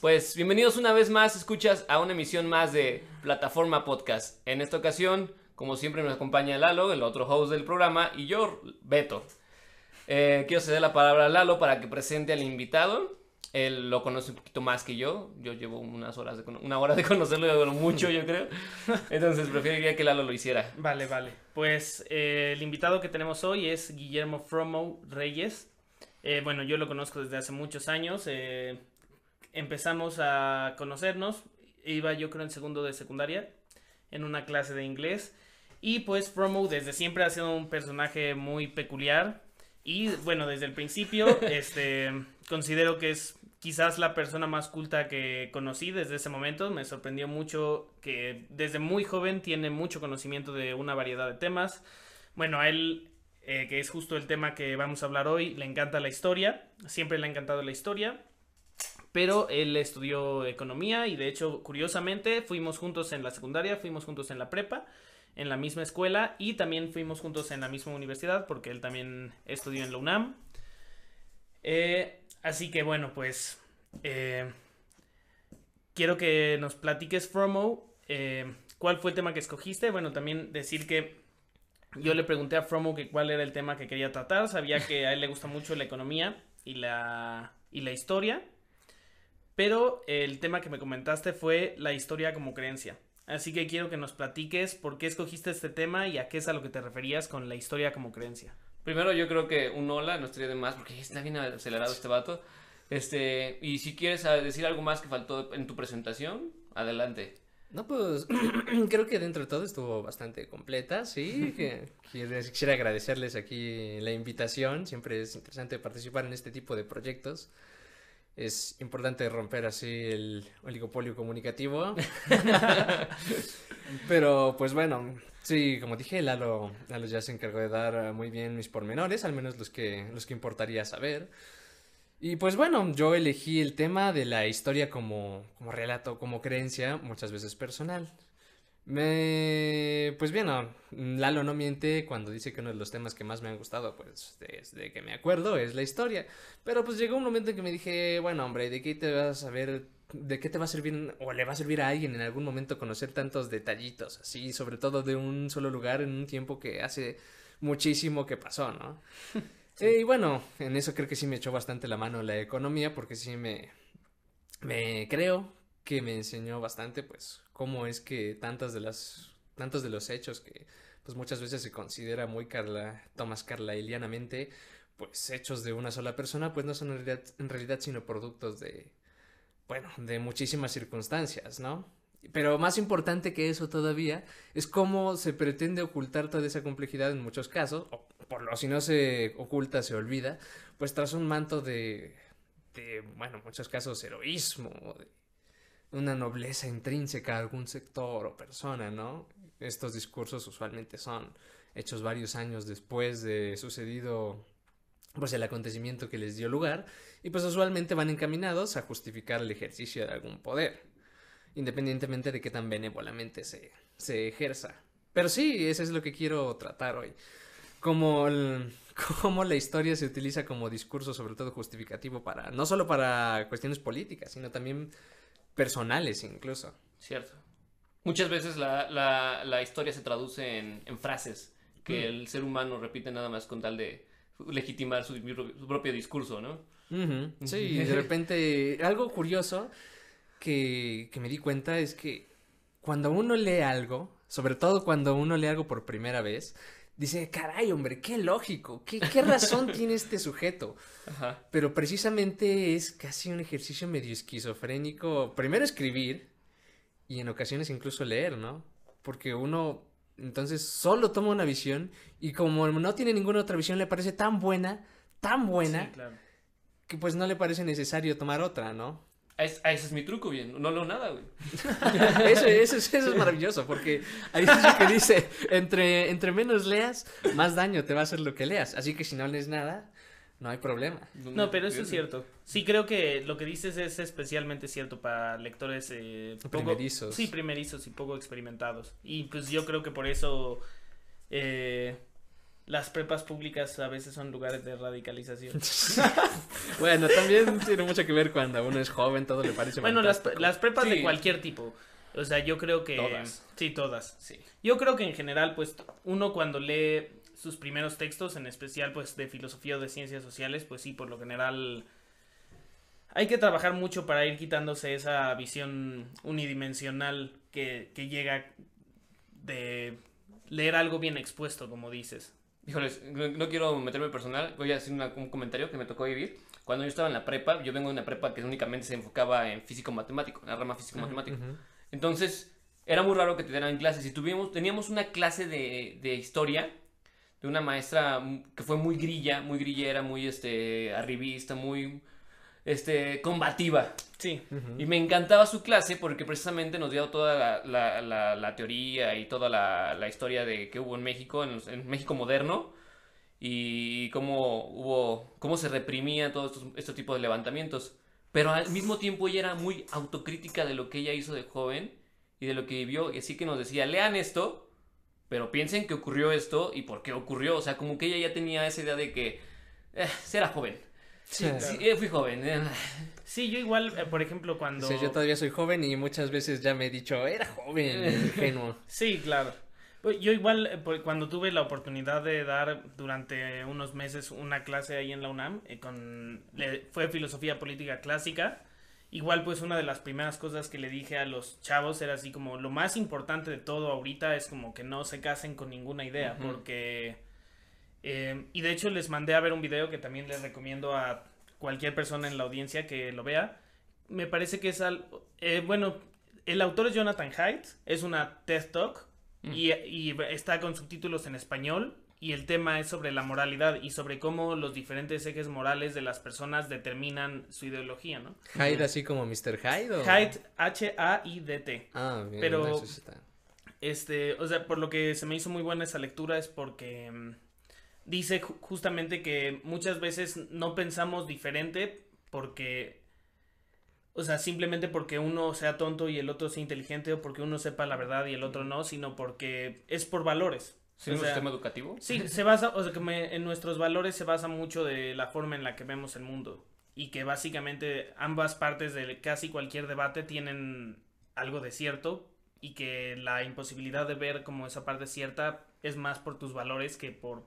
Pues bienvenidos una vez más, escuchas a una emisión más de Plataforma Podcast. En esta ocasión, como siempre, nos acompaña Lalo, el otro host del programa, y yo, Beto. Eh, quiero ceder la palabra a Lalo para que presente al invitado. Él lo conoce un poquito más que yo. Yo llevo unas horas de una hora de conocerlo, mucho, yo creo. Entonces preferiría que Lalo lo hiciera. Vale, vale. Pues eh, el invitado que tenemos hoy es Guillermo Fromo Reyes. Eh, bueno, yo lo conozco desde hace muchos años. Empezamos a conocernos. Iba yo creo en segundo de secundaria, en una clase de inglés. Y pues Fromo desde siempre ha sido un personaje muy peculiar. Y bueno, desde el principio, este, considero que es quizás la persona más culta que conocí desde ese momento. Me sorprendió mucho que desde muy joven tiene mucho conocimiento de una variedad de temas. Bueno, a él, eh, que es justo el tema que vamos a hablar hoy, le encanta la historia. Siempre le ha encantado la historia. Pero él estudió economía y de hecho, curiosamente, fuimos juntos en la secundaria, fuimos juntos en la prepa, en la misma escuela y también fuimos juntos en la misma universidad porque él también estudió en la UNAM. Eh, Así que bueno, pues eh, quiero que nos platiques, Fromo, eh, cuál fue el tema que escogiste. Bueno, también decir que yo le pregunté a Fromo cuál era el tema que quería tratar. Sabía que a él le gusta mucho la economía y la, y la historia. Pero el tema que me comentaste fue la historia como creencia. Así que quiero que nos platiques por qué escogiste este tema y a qué es a lo que te referías con la historia como creencia. Primero yo creo que un hola no estaría de más porque está bien acelerado este vato. Este, y si quieres decir algo más que faltó en tu presentación, adelante. No, pues creo que dentro de todo estuvo bastante completa, sí. Que, quisiera agradecerles aquí la invitación. Siempre es interesante participar en este tipo de proyectos. Es importante romper así el oligopolio comunicativo. Pero pues bueno, Sí, como dije, Lalo, Lalo ya se encargó de dar muy bien mis pormenores, al menos los que, los que importaría saber. Y pues bueno, yo elegí el tema de la historia como, como relato, como creencia, muchas veces personal. Me... Pues bien, Lalo no miente cuando dice que uno de los temas que más me han gustado, pues desde que me acuerdo, es la historia. Pero pues llegó un momento en que me dije, bueno, hombre, ¿de qué te vas a ver ¿de qué te va a servir o le va a servir a alguien en algún momento conocer tantos detallitos así, sobre todo de un solo lugar en un tiempo que hace muchísimo que pasó, ¿no? y bueno, en eso creo que sí me echó bastante la mano la economía porque sí me, me creo que me enseñó bastante pues cómo es que tantas de las tantos de los hechos que pues muchas veces se considera muy Carla Tomás Carlailianamente pues hechos de una sola persona pues no son en realidad sino productos de bueno, de muchísimas circunstancias, ¿no? Pero más importante que eso todavía es cómo se pretende ocultar toda esa complejidad en muchos casos, o por lo si no se oculta, se olvida, pues tras un manto de, de bueno, en muchos casos heroísmo, de una nobleza intrínseca a algún sector o persona, ¿no? Estos discursos usualmente son hechos varios años después de sucedido pues el acontecimiento que les dio lugar y pues usualmente van encaminados a justificar el ejercicio de algún poder, independientemente de qué tan benévolamente se, se ejerza. Pero sí, eso es lo que quiero tratar hoy. Como, como la historia se utiliza como discurso, sobre todo justificativo, para no solo para cuestiones políticas, sino también personales incluso. Cierto. Muchas veces la, la, la historia se traduce en, en frases que mm. el ser humano repite nada más con tal de legitimar su, propio discurso, ¿no? Sí, de repente, algo curioso que, que me di cuenta es que cuando uno lee algo, sobre todo cuando uno lee algo por primera vez, dice, caray, hombre, qué lógico, qué, qué razón tiene este sujeto. Ajá. Pero precisamente es casi un ejercicio medio esquizofrénico. Primero escribir y en ocasiones incluso leer, ¿no? Porque uno entonces solo toma una visión y como no tiene ninguna otra visión le parece tan buena, tan buena, que pues no le parece necesario tomar otra, ¿no? Ese es mi truco, bien. No leo nada, güey. eso, eso, es maravilloso, porque ahí es lo que dice, entre, entre menos leas, más daño te va a hacer lo que leas. Así que si no lees nada, no hay problema. No, pero eso es cierto. Sí, creo que lo que dices es especialmente cierto para lectores eh, primerizos. Sí, primerizos y poco experimentados. Y pues yo creo que por eso eh, las prepas públicas a veces son lugares de radicalización. bueno, también tiene mucho que ver cuando uno es joven, todo le parece Bueno, las, las prepas de cualquier tipo. O sea, yo creo que... Todas. Sí, todas. Sí. Yo creo que en general, pues, uno cuando lee sus primeros textos, en especial, pues, de filosofía o de ciencias sociales, pues sí, por lo general... Hay que trabajar mucho para ir quitándose esa visión unidimensional que, que llega de leer algo bien expuesto, como dices. Híjoles, no, no quiero meterme personal, voy a hacer una- un comentario que me tocó vivir. Cuando yo estaba en la prepa, yo vengo de una prepa que únicamente se enfocaba en físico-matemático, en la rama físico-matemático. Entonces, era muy raro que te dieran clases. Y tuvimos, teníamos una clase de, de historia de una maestra mm, que fue muy grilla, muy grillera, muy este, arribista, muy este, combativa. Sí. Y me encantaba su clase porque precisamente nos dio toda la, la- la- la teoría y toda la, la historia de que hubo en México, en, México moderno, y cómo hubo, cómo se reprimía todos estos, estos tipos de levantamientos. Pero al mismo tiempo ella era muy autocrítica de lo que ella hizo de joven y de lo que vivió, y así que nos decía, lean esto, pero piensen que ocurrió esto y por qué ocurrió. O sea, como que ella ya tenía esa idea de que eh, era joven. Sí, Sí, eh, fui joven. eh. Sí, yo igual, eh, por ejemplo, cuando... Sí, yo todavía soy joven y muchas veces ya me he dicho, era joven, ingenuo. Sí, claro. Pues Yo igual, cuando tuve la oportunidad de dar durante unos meses una clase ahí en la UNAM, eh, con, le- fue filosofía política clásica, igual pues una de las primeras cosas que le dije a los chavos era así como lo más importante de todo ahorita es como que no se casen con ninguna idea, porque... eh, y de hecho les mandé a ver un video que también les recomiendo a cualquier persona en la audiencia que lo vea. Me parece que es algo... eh, bueno, el autor es Jonathan Haidt, es una TED Talk Mm. y, y está con subtítulos en español y el tema es sobre la moralidad y sobre cómo los diferentes ejes morales de las personas determinan su ideología, ¿no? Hyde así como Mr. Hyde o... Haidt, H-A-I-D-T. Ah, bien, Pero- eso está. Este, o sea, por lo que se me hizo muy buena esa lectura es porque mm, dice ju- justamente que muchas veces no pensamos diferente porque, o sea, simplemente porque uno sea tonto y el otro sea inteligente o porque uno sepa la verdad y el otro no, sino porque es por valores. ¿Sí, O un sistema educativo? Sí, se basa, o sea, que me- en nuestros valores se basa mucho de la forma en la que vemos el mundo y que básicamente ambas partes de casi cualquier debate tienen algo de cierto y que la imposibilidad de ver como esa parte cierta es más por tus valores que por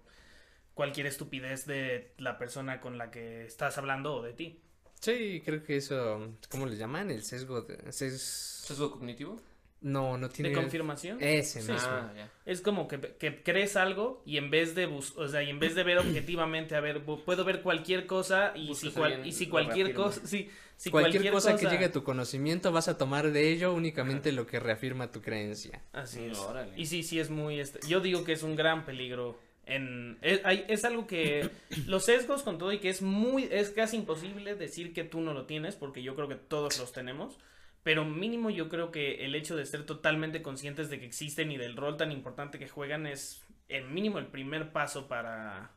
cualquier estupidez de la persona con la que estás hablando o de ti. Sí, creo que eso, ¿cómo le llaman? El sesgo de... ses- ¿Sesgo cognitivo? No, no tiene... ¿De confirmación? Ese Sí. mismo. Ah. Es como que, que crees algo y en vez de bus o sea, y en vez de ver objetivamente, a ver, puedo ver cualquier cosa y si, Buscas a cual- alguien y si lo cualquier cosa, sí, si cualquier, cosa, que llegue a tu conocimiento vas a tomar de ello únicamente lo que reafirma tu creencia. Así es. Órale. Y sí, sí es muy, este, yo digo que es un gran peligro en, es, hay- es algo que los sesgos con todo y que es muy, es casi imposible decir que tú no lo tienes porque yo creo que todos los tenemos. Pero mínimo yo creo que el hecho de ser totalmente conscientes de que existen y del rol tan importante que juegan es el mínimo el primer paso para,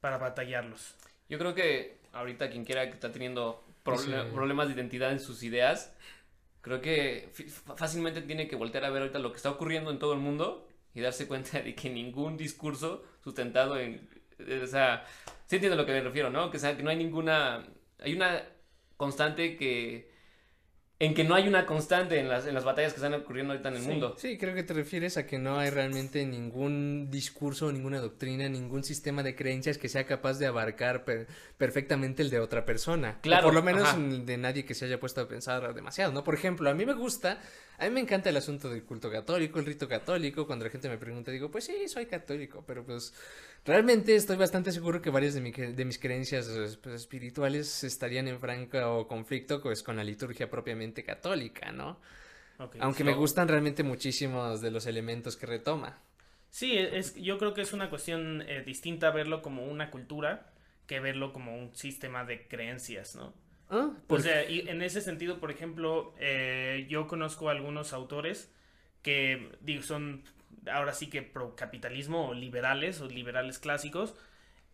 para batallarlos. Yo creo que ahorita quien quiera que está teniendo Sí. problemas de identidad en sus ideas, creo que fácilmente tiene que voltear a ver ahorita lo que está ocurriendo en todo el mundo y darse cuenta de que ningún discurso sustentado en... eh, O sea, sí entiendo a lo que me refiero, ¿no? Que, sea, que no hay ninguna... Hay una constante que... En que no hay una constante en las, en las batallas que están ocurriendo ahorita en el Sí. mundo. Sí, creo que te refieres a que no hay realmente ningún discurso, ninguna doctrina, ningún sistema de creencias que sea capaz de abarcar per- perfectamente el de otra persona. O Claro, por lo menos ajá. de nadie que se haya puesto a pensar demasiado, ¿no? Por ejemplo, a mí me gusta, a mí me encanta el asunto del culto católico, el rito católico. Cuando la gente me pregunta, digo, pues sí, soy católico, pero pues realmente estoy bastante seguro que varias de, mi de mis creencias eh, pues, espirituales estarían en franco conflicto pues, con la liturgia propiamente católica, ¿no? Aunque me gustan realmente muchísimos de los elementos que retoma. Sí, e, es, yo creo que es una cuestión eh, distinta verlo como una cultura que verlo como un sistema de creencias, ¿no? Ah, O por- sea, y en ese sentido, por ejemplo, eh, yo conozco algunos autores que digo, son ahora sí que pro capitalismo o liberales o liberales clásicos,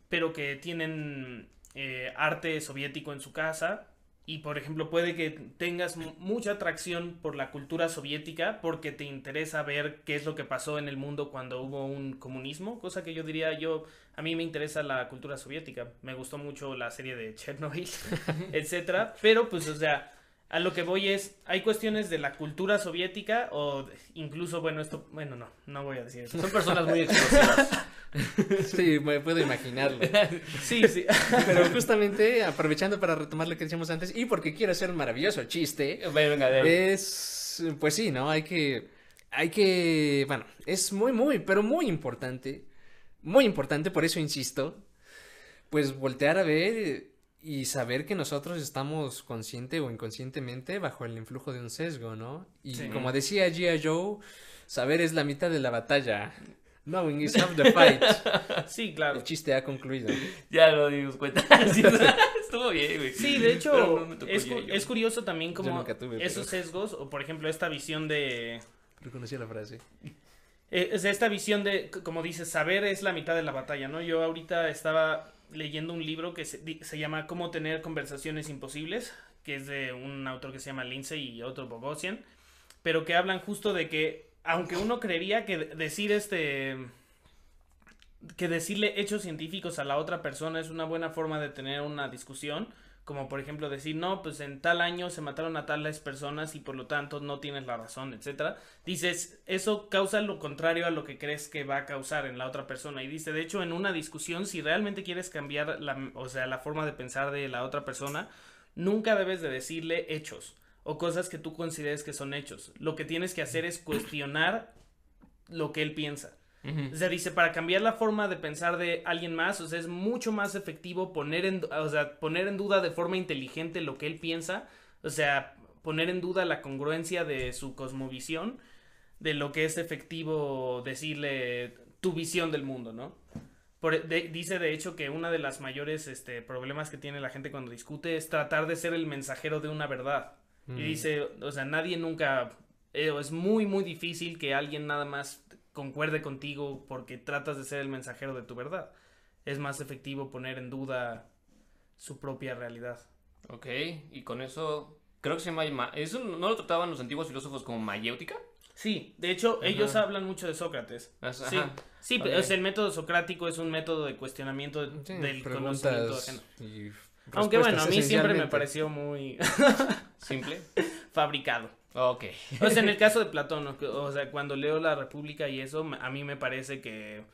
pero que tienen eh, arte soviético en su casa y por ejemplo puede que tengas mucha atracción por la cultura soviética porque te interesa ver qué es lo que pasó en el mundo cuando hubo un comunismo, cosa que yo diría yo, a mí me interesa la cultura soviética, me gustó mucho la serie de Chernobyl, etcétera, pero pues o sea, a lo que voy es, hay cuestiones de la cultura soviética o incluso, bueno, esto, bueno, no, no voy a decir eso. Son personas muy explosivas. Sí, me puedo imaginarlo. Sí, sí. Pero justamente, aprovechando para retomar lo que decíamos antes, y porque quiero hacer un maravilloso chiste, Venga, es, pues sí, ¿no? Hay que, hay que, bueno, es muy, muy, pero muy importante, muy importante, por eso insisto, pues voltear a ver y saber que nosotros estamos consciente o inconscientemente bajo el influjo de un sesgo, ¿no? Y Sí. como decía G.I. Joe, saber es la mitad de la batalla. Knowing is half the fight. Sí, claro. El chiste ha concluido. Ya lo dimos cuenta. Sí, estuvo bien, güey. Sí, de hecho, no es, cu- es curioso también como tuve, esos pero- sesgos, o por ejemplo esta visión de... Reconocí la frase. eh, es esta visión de, como dices, saber es la mitad de la batalla, ¿no? Yo ahorita estaba leyendo un libro que se, se llama Cómo tener conversaciones imposibles, que es de un autor que se llama Lindsay y otro Bogosian, pero que hablan justo de que, aunque uno creería que de- decir este que decirle hechos científicos a la otra persona es una buena forma de tener una discusión, como por ejemplo decir, no, pues en tal año se mataron a tales personas y por lo tanto no tienes la razón, etcétera. Dices, eso causa lo contrario a lo que crees que va a causar en la otra persona. Y dice, de hecho, en una discusión, si realmente quieres cambiar la, o sea, la forma de pensar de la otra persona, nunca debes de decirle hechos o cosas que tú consideres que son hechos. Lo que tienes que hacer es cuestionar lo que él piensa. O sea, dice, para cambiar la forma de pensar de alguien más, o sea, es mucho más efectivo poner en, o sea, poner en duda de forma inteligente lo que él piensa, o sea, poner en duda la congruencia de su cosmovisión, de lo que es efectivo decirle tu visión del mundo, ¿no? Por- de- dice de hecho que una de las mayores este, problemas que tiene la gente cuando discute es tratar de ser el mensajero de una verdad. Y Mm. dice, o sea, nadie nunca, eh, es muy, muy difícil que alguien nada más concuerde contigo porque tratas de ser el mensajero de tu verdad. Es más efectivo poner en duda su propia realidad. Ok, y con eso. Creo que se llama. ma- ¿Eso no lo trataban los antiguos filósofos como mayéutica? Sí, de hecho, ellos hablan mucho de Sócrates. Ajá. Sí, sí es el método socrático es un método de cuestionamiento Sí, del conocimiento ajeno. y Aunque bueno, a mí siempre me pareció muy Simple. fabricado. Ok. O sea, en el caso de Platón, o sea, cuando leo la República y eso, a mí me parece que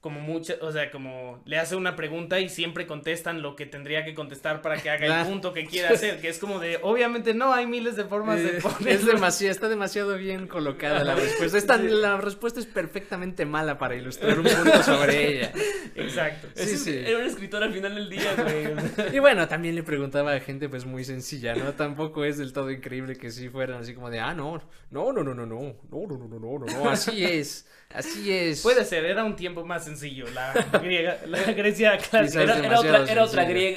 como mucha, o sea, como le hace una pregunta y siempre contestan lo que tendría que contestar para que haga el punto que quiere hacer, que es como de, obviamente no, hay miles de formas de Eh, poner. es demasiado, está demasiado bien colocada la respuesta. Está- la respuesta es perfectamente mala para ilustrar un punto sobre ella. Exacto. Sí, Ese es- sí. Era un escritor al final del día, güey. Y bueno, también le preguntaba a gente pues muy sencilla, ¿no? Tampoco es del todo increíble que sí fueran así como de, ah, no, no, no, no, no, no, no, no, no, no, no, no, no, así es, así es. Puede ser, era un tiempo más sencillo, la griega, la Grecia clásica. Era, era otra, era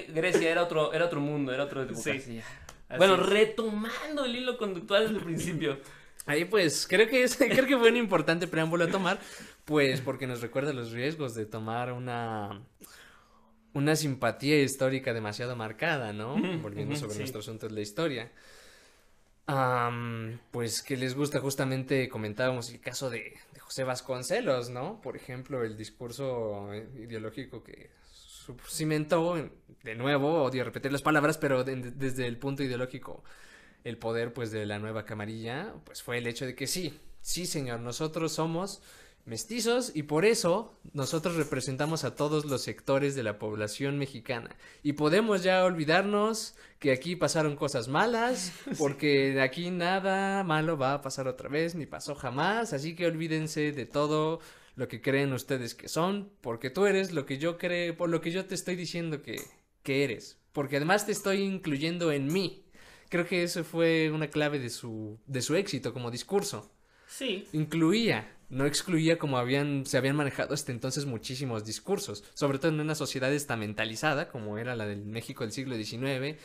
Grecia, era otro, era otro mundo, era otro. Sí. sí. Bueno, es. retomando el hilo conductual desde el principio. Ahí pues, creo que es, creo que fue un importante preámbulo a tomar, pues porque nos recuerda los riesgos de tomar una una simpatía histórica demasiado marcada, ¿no? Volviendo sobre sí. nuestro asunto de la historia. Pues que les gusta justamente comentábamos el caso de, José Vasconcelos, ¿no? Por ejemplo, el discurso eh, ideológico que cimentó, en- de nuevo, odio repetir las palabras, pero de- desde el punto ideológico el poder pues de la nueva camarilla, pues fue el hecho de que sí, sí señor, nosotros somos mestizos y por eso nosotros representamos a todos los sectores de la población mexicana. Y podemos ya olvidarnos que aquí pasaron cosas malas porque de aquí nada malo va a pasar otra vez ni pasó jamás, así que olvídense de todo lo que creen ustedes que son, porque tú eres lo que yo creo, por lo que yo te estoy diciendo que, que eres, porque además te estoy incluyendo en mí. Creo que eso fue una clave de su, de su éxito como discurso. Sí, Incluía, no excluía como habían, se habían manejado hasta entonces muchísimos discursos, sobre todo en una sociedad estamentalizada como era la del México del siglo XIX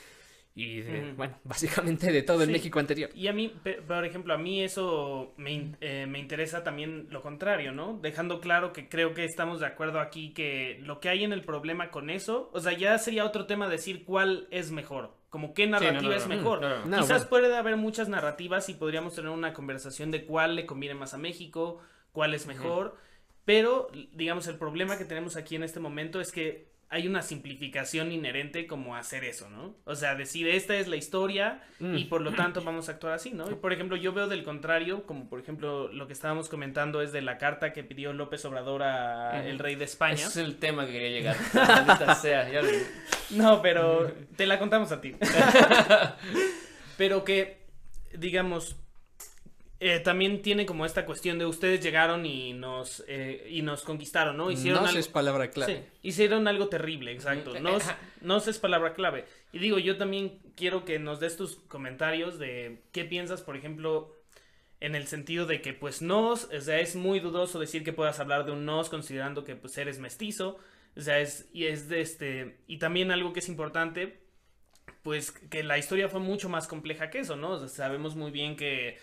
y, de, bueno, básicamente de todo el Sí. México anterior. Y a mí, por ejemplo, a mí eso me, in- eh, me interesa también lo contrario, ¿no? Dejando claro que creo que estamos de acuerdo aquí que lo que hay en el problema con eso, o sea, ya sería otro tema decir cuál es mejor, como qué narrativa no, es no. mejor. No. No, Quizás bueno. puede haber muchas narrativas y podríamos tener una conversación de cuál le conviene más a México, cuál es mejor, pero digamos el problema que tenemos aquí en este momento es que hay una simplificación inherente como hacer eso, ¿no? O sea, decir esta es la historia Mm. y por lo tanto vamos a actuar así, ¿no? Y por ejemplo, yo veo del contrario, como por ejemplo lo que estábamos comentando es de la carta que pidió López Obrador a el rey de España. Ese es el tema que quería llegar. Maldita sea, ya lo- No, pero te la contamos a ti. pero que, digamos, eh, también tiene como esta cuestión de ustedes llegaron y nos, eh, y nos conquistaron, ¿no? Hicieron no algo... es palabra clave. Sí, hicieron algo terrible, exacto. Nos, nos es palabra clave. Y digo, yo también quiero que nos des tus comentarios de qué piensas, por ejemplo, en el sentido de que, pues, nos, o sea, es muy dudoso decir que puedas hablar de un nos considerando que, pues, eres mestizo. O sea, es, y es de este, y también algo que es importante, pues, que la historia fue mucho más compleja que eso, ¿no? O sea, sabemos muy bien que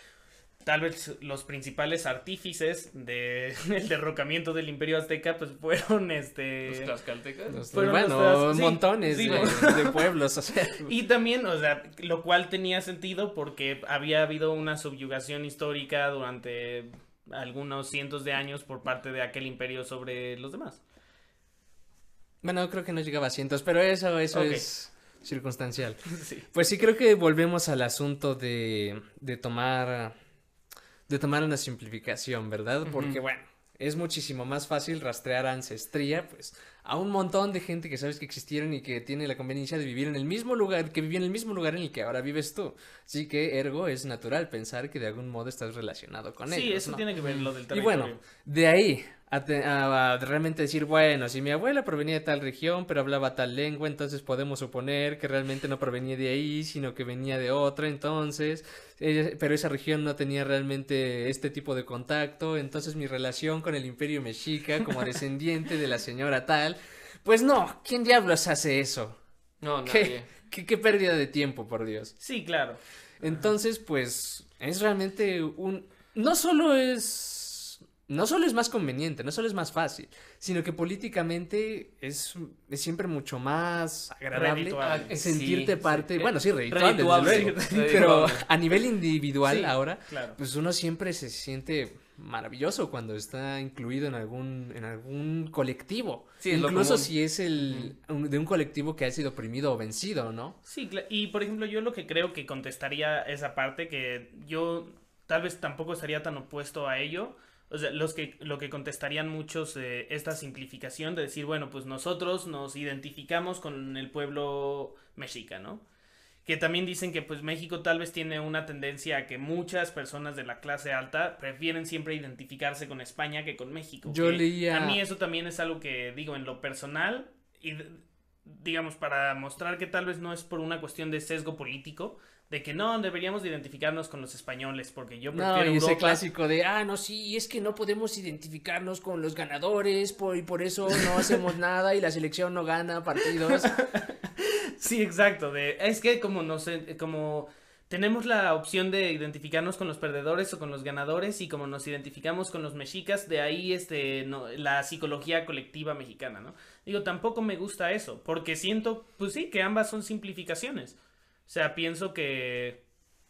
tal vez los principales artífices del derrocamiento del imperio azteca, pues, fueron, este... Los tlaxcaltecas. Los- Fueron bueno, montones sí, de, pueblos, o sea. Y también, o sea, lo cual tenía sentido porque había habido una subyugación histórica durante algunos cientos de años por parte de aquel imperio sobre los demás. Bueno, creo que no llegaba a cientos, pero eso, eso es circunstancial. Sí. Pues sí, creo que volvemos al asunto de, de tomar de tomar una simplificación, ¿verdad? Porque, bueno, es muchísimo más fácil rastrear ancestría, pues, a un montón de gente que sabes que existieron y que tiene la conveniencia de vivir en el mismo lugar, que vivió en el mismo lugar en el que ahora vives tú. Así que, ergo, es natural pensar que de algún modo estás relacionado con Sí, ellos, eso ¿no? tiene que ver lo del Y territorio. bueno, de ahí a, te- a- a realmente decir, bueno, si mi abuela provenía de tal región, pero hablaba tal lengua, entonces podemos suponer que realmente no provenía de ahí, sino que venía de otra, entonces, pero esa región no tenía realmente este tipo de contacto, entonces mi relación con el imperio mexica como descendiente de la señora tal, pues no, ¿quién diablos hace eso? No, ¿Qué, nadie. qué, qué pérdida de tiempo, por Dios. Sí, claro. Entonces, pues, es realmente un... No solo es... No solo es más conveniente, no solo es más fácil, sino que políticamente es, es siempre mucho más agradable Redituable. sentirte Sí, parte, sí. bueno, sí, redituable, desde Redituable, luego, sí, pero a nivel individual Sí, ahora, Claro. pues uno siempre se siente maravilloso cuando está incluido en algún, en algún colectivo, Sí, incluso si es el un- de un colectivo que ha sido oprimido o vencido, ¿no? Sí, cla- y por ejemplo, yo lo que creo que contestaría esa parte, que yo tal vez tampoco estaría tan opuesto a ello. O sea, los que, lo que contestarían muchos eh, esta simplificación de decir, bueno, pues nosotros nos identificamos con el pueblo mexica, ¿no? Que también dicen que pues México tal vez tiene una tendencia a que muchas personas de la clase alta prefieren siempre identificarse con España que con México. Yo leía- A mí eso también es algo que digo en lo personal y digamos para mostrar que tal vez no es por una cuestión de sesgo político, de que no deberíamos de identificarnos con los españoles porque yo prefiero No, y ese clásico de, ah, no, sí, es que no podemos identificarnos con los ganadores por, y por eso no hacemos nada y la selección no gana partidos. Sí, exacto, de es que como no sé, como tenemos la opción de identificarnos con los perdedores o con los ganadores y como nos identificamos con los mexicas, de ahí este no, la psicología colectiva mexicana, ¿no? Digo, tampoco me gusta eso, porque siento, pues sí, que ambas son simplificaciones. O sea, pienso que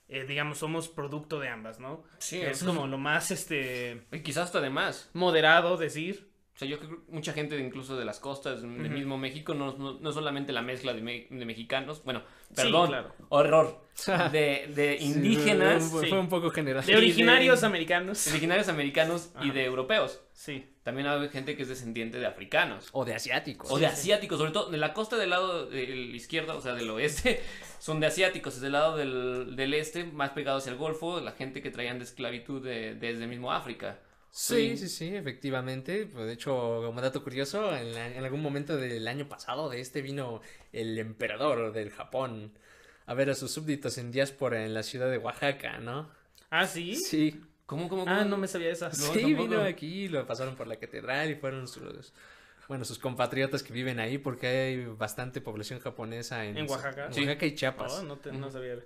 eh, digamos somos producto de ambas, ¿no? Sí, es como lo más este Y quizás hasta de más. moderado decir. O sea, yo creo que mucha gente incluso de las costas del mismo México, no, no, no solamente la mezcla de, me- de mexicanos, bueno, Sí, perdón, claro. horror, de, de indígenas, Sí, fue, sí. un poco general. De originarios americanos. originarios americanos y de europeos. Sí. También hay gente que es descendiente de africanos. O de asiáticos. O de asiáticos, sobre todo de la costa del lado del izquierdo, o sea, del oeste, son de asiáticos. Del lado del, del este, más pegados hacia el Golfo, la gente que traían de esclavitud de- desde mismo África. Sí, sí, sí, efectivamente. Pues, de hecho, como dato curioso, en, la- en algún momento del año pasado de este vino el emperador del Japón a ver a sus súbditos en diáspora en la ciudad de Oaxaca, ¿no? Ah, sí. Sí. ¿Cómo, cómo, Ah, cómo? no me sabía esa. No, sí, tampoco. vino aquí, lo pasaron por la catedral y fueron sus, bueno, sus compatriotas que viven ahí, porque hay bastante población japonesa en, En Oaxaca. en Sí. Oaxaca y Chiapas. Oh, no, te- no sabía.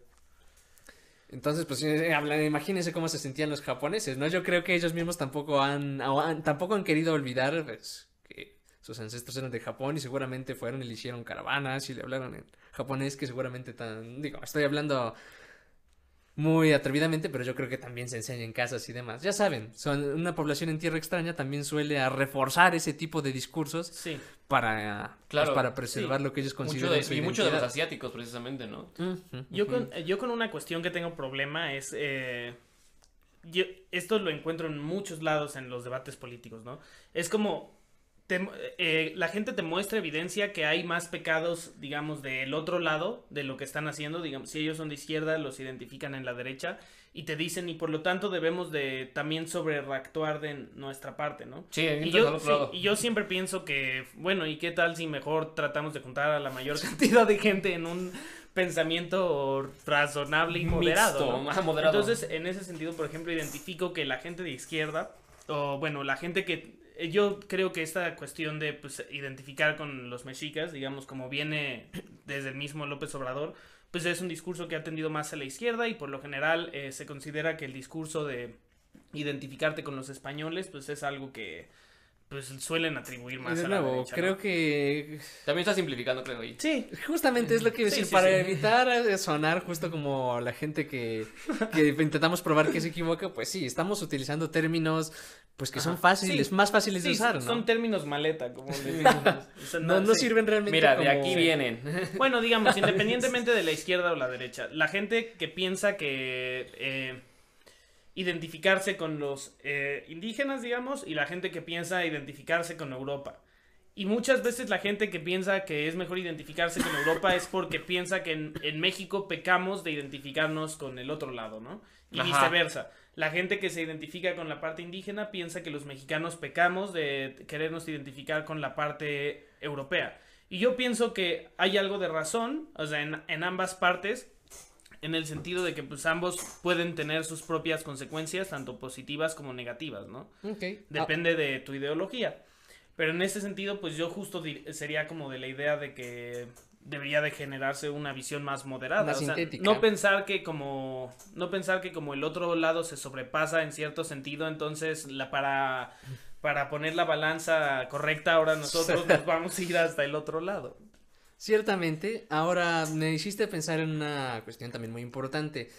Entonces, pues eh, imagínense cómo se sentían los japoneses, ¿no? Yo creo que ellos mismos tampoco han, han- tampoco han querido olvidar pues, que sus ancestros eran de Japón y seguramente fueron y le hicieron caravanas y le hablaron en japonés que seguramente tan, digo, estoy hablando muy atrevidamente, pero yo creo que también se enseña en casas y demás. Ya saben, son una población en tierra extraña también suele a reforzar ese tipo de discursos Sí. para, pues, Claro, para preservar sí. lo que ellos Mucho consideran de- su y mucho de los asiáticos, precisamente, ¿no? Yo con, yo con una cuestión que tengo problema es... eh, yo, esto lo encuentro en muchos lados en los debates políticos, ¿no? Es como... te- eh, la gente te muestra evidencia que hay más pecados, digamos, del otro lado de lo que están haciendo. Digamos, si ellos son de izquierda, los identifican en la derecha y te dicen, y por lo tanto debemos de también sobrereactuar de nuestra parte, ¿no? Sí, Y yo, sí, y yo siempre pienso que, bueno, ¿y qué tal si mejor tratamos de juntar a la mayor cantidad de gente en un pensamiento razonable y moderado? Mixto, moderado. Entonces, en ese sentido, por ejemplo, identifico que la gente de izquierda, o bueno, la gente que... eh, Yo creo que esta cuestión de pues, identificar con los mexicas, digamos, como viene desde el mismo López Obrador, pues es un discurso que ha tendido más a la izquierda y por lo general eh, se considera que el discurso de identificarte con los españoles, pues es algo que pues suelen atribuir más de a la derecha, creo ¿no? que También está simplificando, creo, ahí. Sí, Justamente es lo que iba a decir, sí, para sí. evitar sonar justo como la gente que, que intentamos probar que se equivoca, pues sí, estamos utilizando términos pues que son fáciles, Sí. más fáciles de usar, ¿no? son términos maleta, como le decimos. O sea, no, no sí. sirven realmente Mira, como... de aquí vienen. Bueno, digamos, independientemente de la izquierda o la derecha, la gente que piensa que eh, identificarse con los eh, indígenas, digamos, y la gente que piensa identificarse con Europa. Y muchas veces la gente que piensa que es mejor identificarse con Europa es porque piensa que en, en México pecamos de identificarnos con el otro lado, ¿no? Y Ajá. viceversa. La gente que se identifica con la parte indígena piensa que los mexicanos pecamos de querernos identificar con la parte europea. Y yo pienso que hay algo de razón, o sea, en, en ambas partes, en el sentido de que pues ambos pueden tener sus propias consecuencias, tanto positivas como negativas, ¿no? Ok. Ah, Depende de tu ideología. Pero en ese sentido, pues yo justo sería como de la idea de que debería de generarse una visión más moderada. Más o sea, sintética. no pensar que como. No pensar que como el otro lado se sobrepasa en cierto sentido, entonces la para. Para poner la balanza correcta, ahora nosotros nos vamos a ir hasta el otro lado. Ciertamente, ahora me hiciste pensar en una cuestión también muy importante.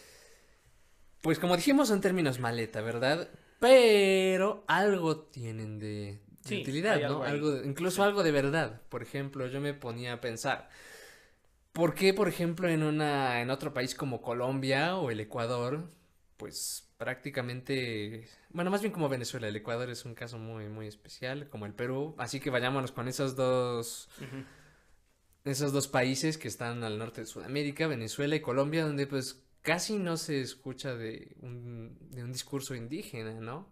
Pues como dijimos son términos maleta, ¿verdad? Pero algo tienen de, de Sí, utilidad, ¿no? algo. Algo, incluso algo de verdad. Por ejemplo, yo me ponía a pensar, ¿por qué, por ejemplo, en una, en otro país como Colombia o el Ecuador, pues prácticamente, bueno, más bien como Venezuela, el Ecuador es un caso muy, muy especial, como el Perú, así que vayámonos con esos dos. Esos dos países que están al norte de Sudamérica, Venezuela y Colombia, donde pues casi no se escucha de un, de un discurso indígena, ¿no?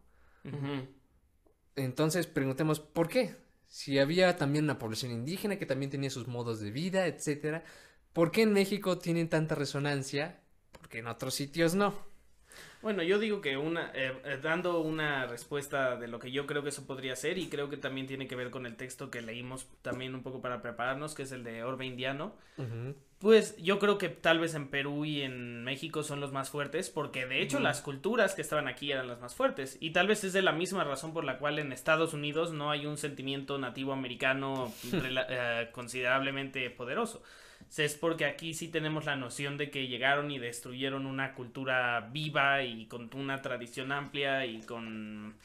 Entonces preguntemos, ¿por qué? Si había también una población indígena que también tenía sus modos de vida, etcétera, ¿por qué en México tienen tanta resonancia? Porque en otros sitios no. Bueno, yo digo que una, eh, eh, dando una respuesta de lo que yo creo que eso podría ser, y creo que también tiene que ver con el texto que leímos también un poco para prepararnos, que es el de Orbe Indiano, pues yo creo que tal vez en Perú y en México son los más fuertes, porque de hecho las culturas que estaban aquí eran las más fuertes, y tal vez es de la misma razón por la cual en Estados Unidos no hay un sentimiento nativo americano eh, considerablemente poderoso. Es porque aquí sí tenemos la noción de que llegaron y destruyeron una cultura viva y con una tradición amplia y con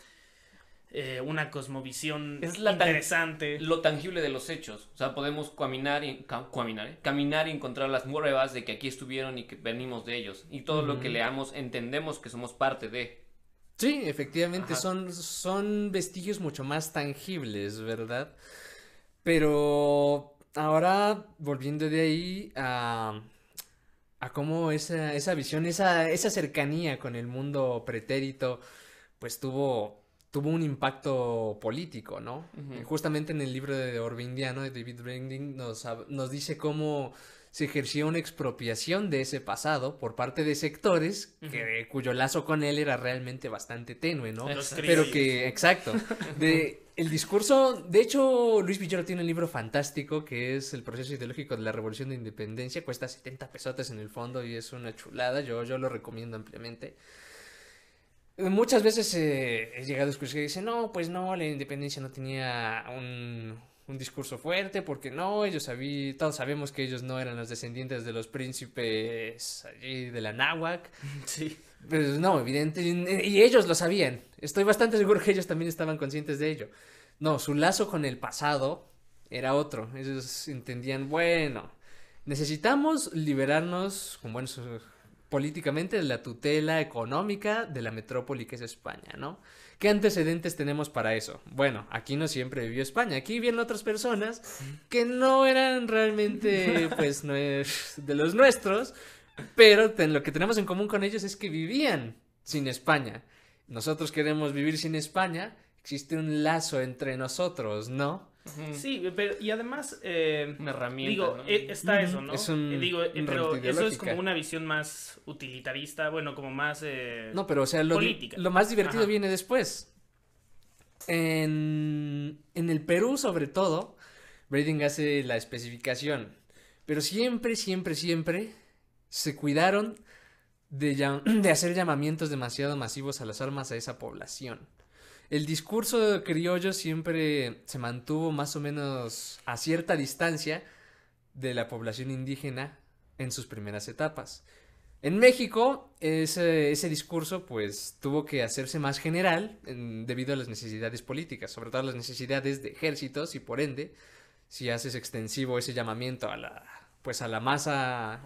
eh, una cosmovisión Es la tan- interesante. Lo tangible de los hechos. O sea, podemos caminar y, ca- caminar, ¿eh? caminar y encontrar las pruebas de que aquí estuvieron y que venimos de ellos. Y todo lo que leamos entendemos que somos parte de. Sí, efectivamente, Ajá. son, son vestigios mucho más tangibles, ¿verdad? Pero ahora, volviendo de ahí a, a cómo esa, esa visión, esa, esa cercanía con el mundo pretérito, pues tuvo, tuvo un impacto político, ¿no? Justamente en el libro de Orbe Indiano de David Branding nos dice cómo se ejerció una expropiación de ese pasado por parte de sectores que, cuyo lazo con él era realmente bastante tenue, ¿no? Pero que, exacto, de el discurso, de hecho, Luis Villoro tiene un libro fantástico que es El proceso ideológico de la revolución de independencia, cuesta 70 pesotes en el fondo y es una chulada, yo, yo lo recomiendo ampliamente. Muchas veces he llegado a escuchar que dicen, no, pues no, la independencia no tenía un, un discurso fuerte, porque no, ellos sabían, todos sabemos que ellos no eran los descendientes de los príncipes allí de la náhuac. Sí. Pues no, evidente, y ellos lo sabían. Estoy bastante seguro que ellos también estaban conscientes de ello. No, su lazo con el pasado era otro. Ellos entendían, bueno, necesitamos liberarnos con buenos políticamente de la tutela económica de la metrópoli que es España, ¿no? ¿Qué antecedentes tenemos para eso? Bueno, aquí no siempre vivió España, aquí vivían otras personas que no eran realmente, pues, de los nuestros, pero lo que tenemos en común con ellos es que vivían sin España. Nosotros queremos vivir sin España, existe un lazo entre nosotros, ¿no? Sí, pero y además eh, una herramienta. Digo, eh, está eso, ¿no? Es un, eh, digo, pero eso es como una visión más utilitarista, bueno, como más no, pero o sea, lo, política. lo más divertido viene después. En, en el Perú, sobre todo, Brading hace la especificación, pero siempre, siempre, siempre se cuidaron de, de hacer llamamientos demasiado masivos a las armas a esa población. El discurso criollo siempre se mantuvo más o menos a cierta distancia de la población indígena en sus primeras etapas. En México, ese, discurso pues tuvo que hacerse más general debido a las necesidades políticas, sobre todo las necesidades de ejércitos y por ende, si haces extensivo ese llamamiento a la, pues a la masa,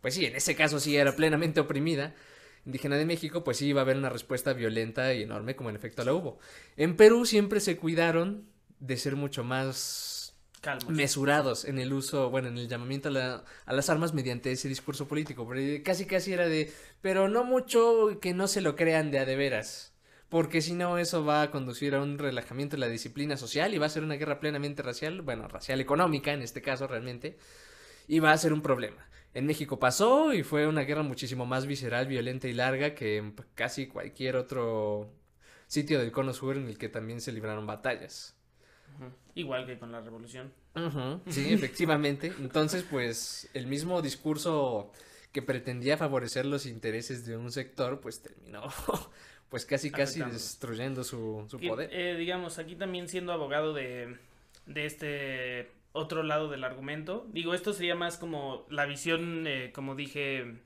pues sí, en ese caso sí era plenamente oprimida, indígena de México, pues sí iba a haber una respuesta violenta y enorme, como en efecto la hubo. En Perú siempre se cuidaron de ser mucho más mesurados en el uso, bueno, en el llamamiento a, las armas mediante ese discurso político. casi casi era de, pero no mucho que no se lo crean de a de veras. Porque si no, eso va a conducir a un relajamiento de la disciplina social y va a ser una guerra plenamente racial, bueno, racial económica en este caso realmente, y va a ser un problema. En México pasó y fue una guerra muchísimo más visceral, violenta y larga que en casi cualquier otro sitio del cono sur en el que también se libraron batallas. Igual que con la revolución. Sí, efectivamente. Entonces, pues el mismo discurso que pretendía favorecer los intereses de un sector, pues terminó pues casi casi destruyendo su, poder. Eh, digamos, aquí también siendo abogado de, de este otro lado del argumento. Digo, esto sería más como la visión, eh, como dije,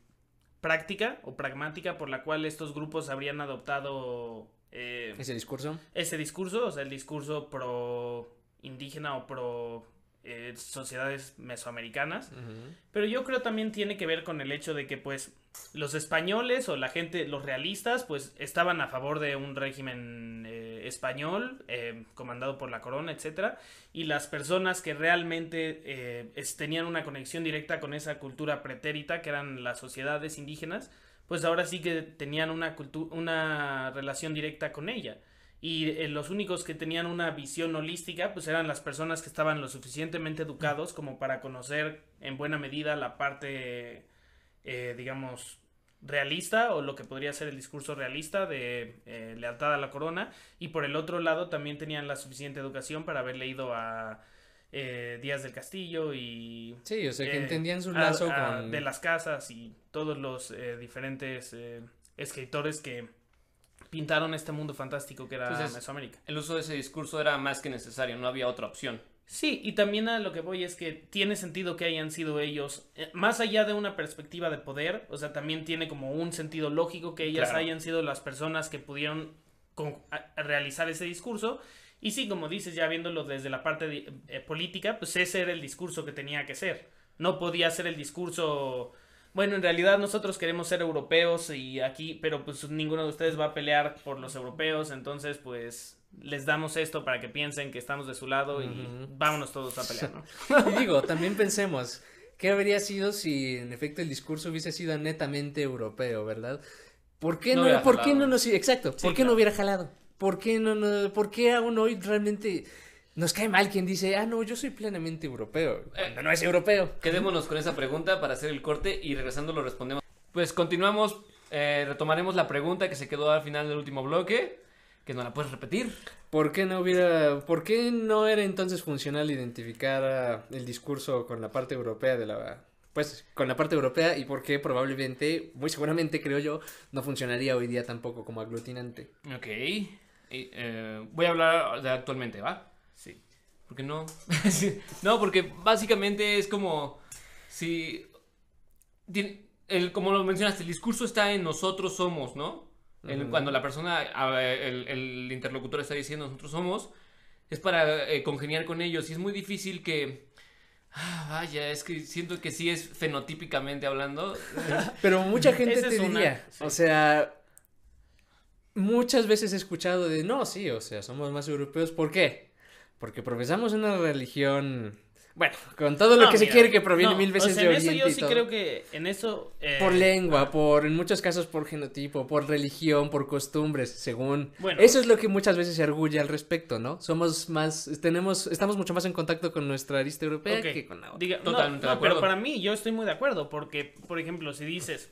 práctica o pragmática por la cual estos grupos habrían adoptado... Eh, ese discurso. Ese discurso, o sea, el discurso pro indígena o pro eh, sociedades mesoamericanas. Pero yo creo también tiene que ver con el hecho de que pues los españoles o la gente, los realistas, pues estaban a favor de un régimen eh, español eh, comandado por la corona, etcétera, y las personas que realmente tenían una conexión directa con esa cultura pretérita, que eran las sociedades indígenas, pues ahora sí que tenían una, una relación directa con ella. Y eh, los únicos que tenían una visión holística pues eran las personas que estaban lo suficientemente educados como para conocer en buena medida la parte eh, digamos realista o lo que podría ser el discurso realista de eh, lealtad a la corona y por el otro lado también tenían la suficiente educación para haber leído a Díaz del Castillo y sí o sea que entendían su lazo con de las casas y todos los diferentes escritores que pintaron este mundo fantástico que era Mesoamérica. El uso de ese discurso era más que necesario, no había otra opción. Sí, y también a lo que voy es que tiene sentido que hayan sido ellos, eh, más allá de una perspectiva de poder, o sea, también tiene como un sentido lógico que ellas hayan sido las personas que pudieron realizar ese discurso. Y sí, como dices, ya viéndolo desde la parte eh, política, pues ese era el discurso que tenía que ser. No podía ser el discurso bueno, en realidad nosotros queremos ser europeos y aquí, pero pues ninguno de ustedes va a pelear por los europeos, entonces pues les damos esto para que piensen que estamos de su lado y vámonos todos a pelear, ¿no? y digo, también pensemos, ¿qué habría sido si en efecto el discurso hubiese sido netamente europeo, verdad? ¿Por qué no, ¿por qué no nos, exacto, ¿por qué no hubiera jalado? ¿Por qué no, no, por qué aún hoy realmente nos cae mal quien dice, ah, no, yo soy plenamente europeo. Eh, Cuando no es europeo. Quedémonos con esa pregunta para hacer el corte y regresando lo respondemos. Pues continuamos, eh, retomaremos la pregunta que se quedó al final del último bloque, que no la puedes repetir. ¿Por qué no hubiera, por qué no era entonces funcional identificar el discurso con la parte europea de la, pues, con la parte europea y por qué probablemente, muy seguramente creo yo, no funcionaría hoy día tampoco como aglutinante? Ok. Y, eh, voy a hablar de actualmente, ¿va? Sí. ¿Por qué no? no, porque básicamente es como si... el, como lo mencionaste, el discurso está en nosotros somos, ¿no? Cuando la persona, el, el interlocutor está diciendo nosotros somos, es para eh, congeniar con ellos y es muy difícil que... ah, vaya, es que siento que sí es fenotípicamente hablando. Pero mucha gente te una, diría, sí. o sea, muchas veces he escuchado de, no, sí, o sea, somos más europeos, ¿por qué? Porque profesamos una religión, bueno, con todo lo que se quiere que proviene no, mil veces o sea, de en eso Oriente yo y sí todo. creo que en eso... eh, Por lengua, ah, por, en muchos casos por genotipo, por religión, por costumbres, según. Bueno. Eso es lo que muchas veces se arguye al respecto, ¿no? Somos más, tenemos, estamos mucho más en contacto con nuestra arista europea que con la otra. Diga- no, Totalmente de no, pero acuerdo. para mí yo estoy muy de acuerdo porque, por ejemplo, si dices,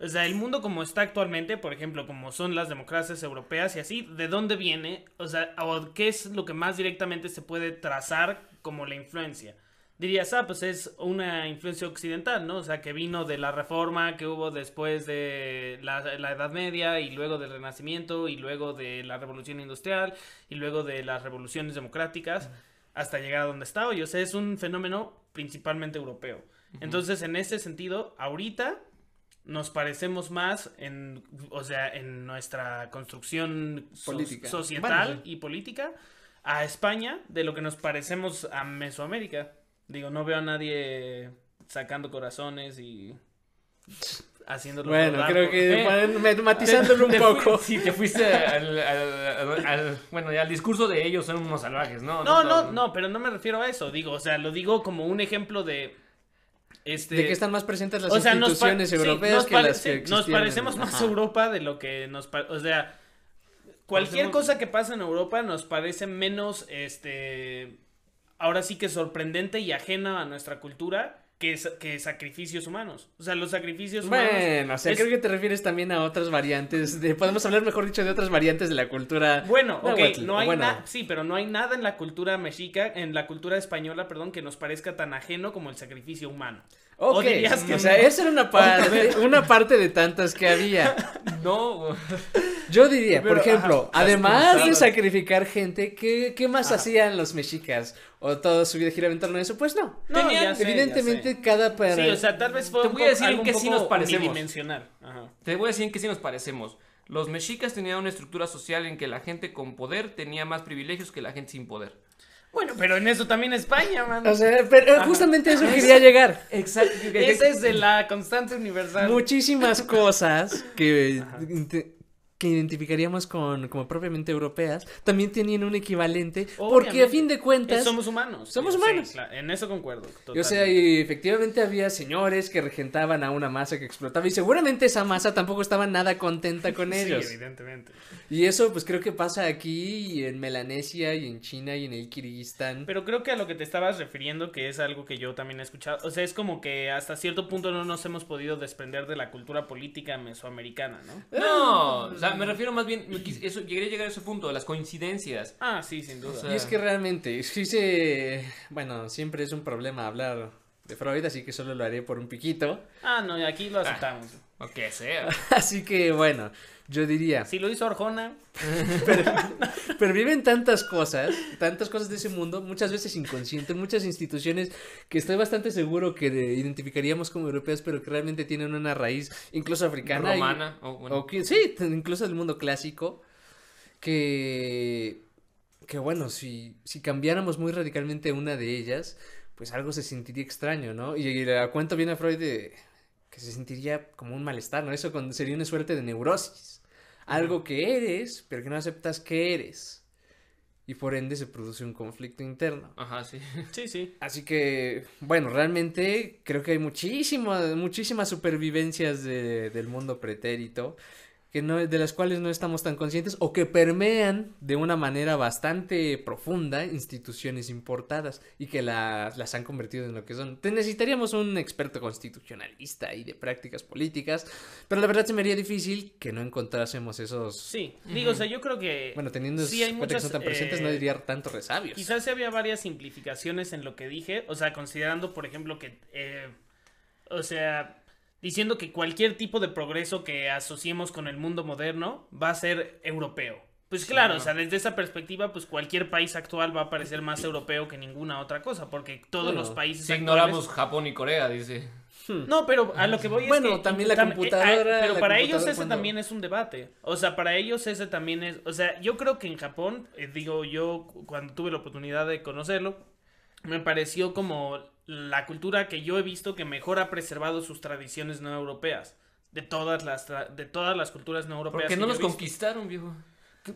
o sea, el mundo como está actualmente, por ejemplo, como son las democracias europeas y así, ¿de dónde viene? O sea, o qué es lo que más directamente se puede trazar como la influencia. Dirías, ah, pues es una influencia occidental, ¿no? O sea, que vino de la reforma que hubo después de la, la Edad Media y luego del Renacimiento y luego de la Revolución Industrial y luego de las revoluciones democráticas hasta llegar a donde está hoy. O sea, es un fenómeno principalmente europeo. Entonces, en ese sentido, ahorita nos parecemos más en, o sea, en nuestra construcción so- societal Bueno, sí. y política a España de lo que nos parecemos a Mesoamérica. Digo, no veo a nadie sacando corazones y haciéndolo Bueno, rodar creo que Eh, matizándolo un Te fui- poco. Sí, te fuiste al, al- al- al- bueno, ya al discurso de ellos son unos salvajes, ¿no? No, no, no, pero no me refiero a eso. Digo, o sea, lo digo como un ejemplo de. Este, de que están más presentes las o sea, instituciones europeas que las que sí, Nos parecemos más Ajá. Europa de lo que nos O sea, cualquier cosa que pasa en Europa nos parece menos, este. Ahora sí que sorprendente y ajena a nuestra cultura que, que sacrificios humanos. O sea, los sacrificios humanos. Bueno, o sea, es- creo que te refieres también a otras variantes de, podemos hablar mejor dicho de otras variantes de la cultura. Bueno, ok, náhuatl, no hay bueno. nada, sí, pero no hay nada en la cultura mexica, en la cultura española, perdón, que nos parezca tan ajeno como el sacrificio humano. Ok, ¿O dirías que o sea, no? esa era una parte, una parte de tantas que había. No, Yo diría, por ejemplo, ajá, además de sacrificar gente, ¿qué, qué más Ajá. hacían los mexicas? ¿O toda su vida giraba en torno a eso? Pues no. No, Tenían- ya sé, ya Evidentemente, sé. cada para... Sí, o sea, tal vez fue Te un voy a poco- decir en qué sí nos parecemos. Ajá. te voy a decir en qué sí nos parecemos. Los mexicas tenían una estructura social en que la gente con poder tenía más privilegios que la gente sin poder. Bueno, pero en eso también España, man. O sea, pero justamente a eso quería llegar. Exacto. Esa es de la constante universal. Muchísimas cosas que, que identificaríamos con, como propiamente europeas también tenían un equivalente porque a fin de cuentas... Somos humanos. Somos Sí, humanos. claro, en eso concuerdo. Y, O sea, totalmente. y efectivamente había señores que regentaban a una masa que explotaba y seguramente esa masa tampoco estaba nada contenta con ellos. Sí, evidentemente. Y eso pues creo que pasa aquí y en Melanesia y en China y en el Kirguistán. Pero creo que a lo que te estabas refiriendo, que es algo que yo también he escuchado, o sea, es como que hasta cierto punto no nos hemos podido desprender de la cultura política mesoamericana, ¿no? No, o sea, me refiero más bien, eso, llegué a llegar a ese punto, las coincidencias. Ah, sí, sin duda. O sea, Y es que realmente, sí se... Bueno, siempre es un problema hablar de Freud, así que solo lo haré por un piquito. Ah, no, y aquí lo aceptamos. O que sea. Así que bueno, yo diría, Si lo hizo Arjona, pero viven tantas cosas, tantas cosas de ese mundo, muchas veces inconscientes, muchas instituciones que estoy bastante seguro que de- identificaríamos como europeas, pero que realmente tienen una raíz incluso africana. y- Romana. o bueno, O que, sí, incluso del mundo clásico, que, que bueno, si, si cambiáramos muy radicalmente una de ellas, pues algo se sentiría extraño, ¿no? Y, y le cuento bien a Freud de que se sentiría como un malestar, ¿no? Eso con- sería una suerte de neurosis. Algo que eres, pero que no aceptas que eres. Y por ende se produce un conflicto interno. Ajá, sí. sí, sí. Así que, bueno, realmente creo que hay muchísimas, muchísimas supervivencias de- del mundo pretérito que no, de las cuales no estamos tan conscientes o que permean de una manera bastante profunda instituciones importadas y que la- las han convertido en lo que son. Te necesitaríamos un experto constitucionalista y de prácticas políticas, pero la verdad se me haría difícil que no encontrásemos esos... Sí, digo, o sea, yo creo que... Bueno, teniendo sí hay que muchas, son tan presentes, no eh, diría tantos resabios. Quizás sí había varias simplificaciones en lo que dije, o sea, considerando, por ejemplo, que, eh, o sea, diciendo que cualquier tipo de progreso que asociemos con el mundo moderno va a ser europeo. Pues claro, o sea, desde esa perspectiva, pues cualquier país actual va a parecer más europeo que ninguna otra cosa, porque todos Bueno, los países Si actuales- ignoramos Japón y Corea, dice. No, pero a lo que voy es Bueno, que- también la tam- eh, computadora- ah, pero la para ellos computadora ese cuando- también es un debate. O sea, para ellos ese también es... O sea, yo creo que en Japón, eh, digo yo, cu- cuando tuve la oportunidad de conocerlo, me pareció como la cultura que yo he visto que mejor ha preservado sus tradiciones no europeas. De todas las, tra- de todas las culturas no europeas. Porque que no los conquistaron, viejo.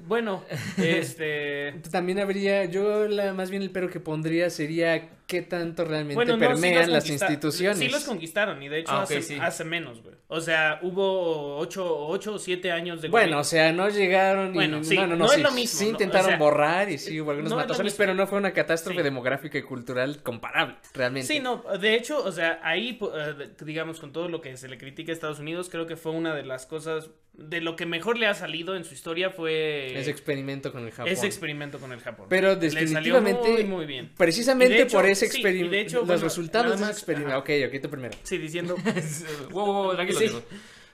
Bueno, este... También habría, yo la, más bien el pero que pondría sería qué tanto realmente Bueno, no, sí permean las instituciones. Sí los conquistaron y de hecho Ah, hace, sí. hace menos, güey. O sea, hubo ocho, ocho o siete años de Bueno, o sea, no llegaron y Bueno, sí, no, no, no, no es lo mismo, sí intentaron O sea, borrar y sí hubo algunos matazones, pero no fue una catástrofe demográfica y cultural comparable, realmente. Sí, no, de hecho, o sea, ahí, eh, digamos, con todo lo que se le critica a Estados Unidos, creo que fue una de las cosas, de lo que mejor le ha salido en su historia fue Ese experimento con el Japón. ese experimento con el Japón. Pero Le salió definitivamente, muy, muy bien. precisamente hecho, por ese sí, y experimento, de hecho, los bueno, resultados de ese más, experimento. Ok, ok, tú primero. Sí, diciendo wow, wow, wow, tranquilo, Sí. viejo.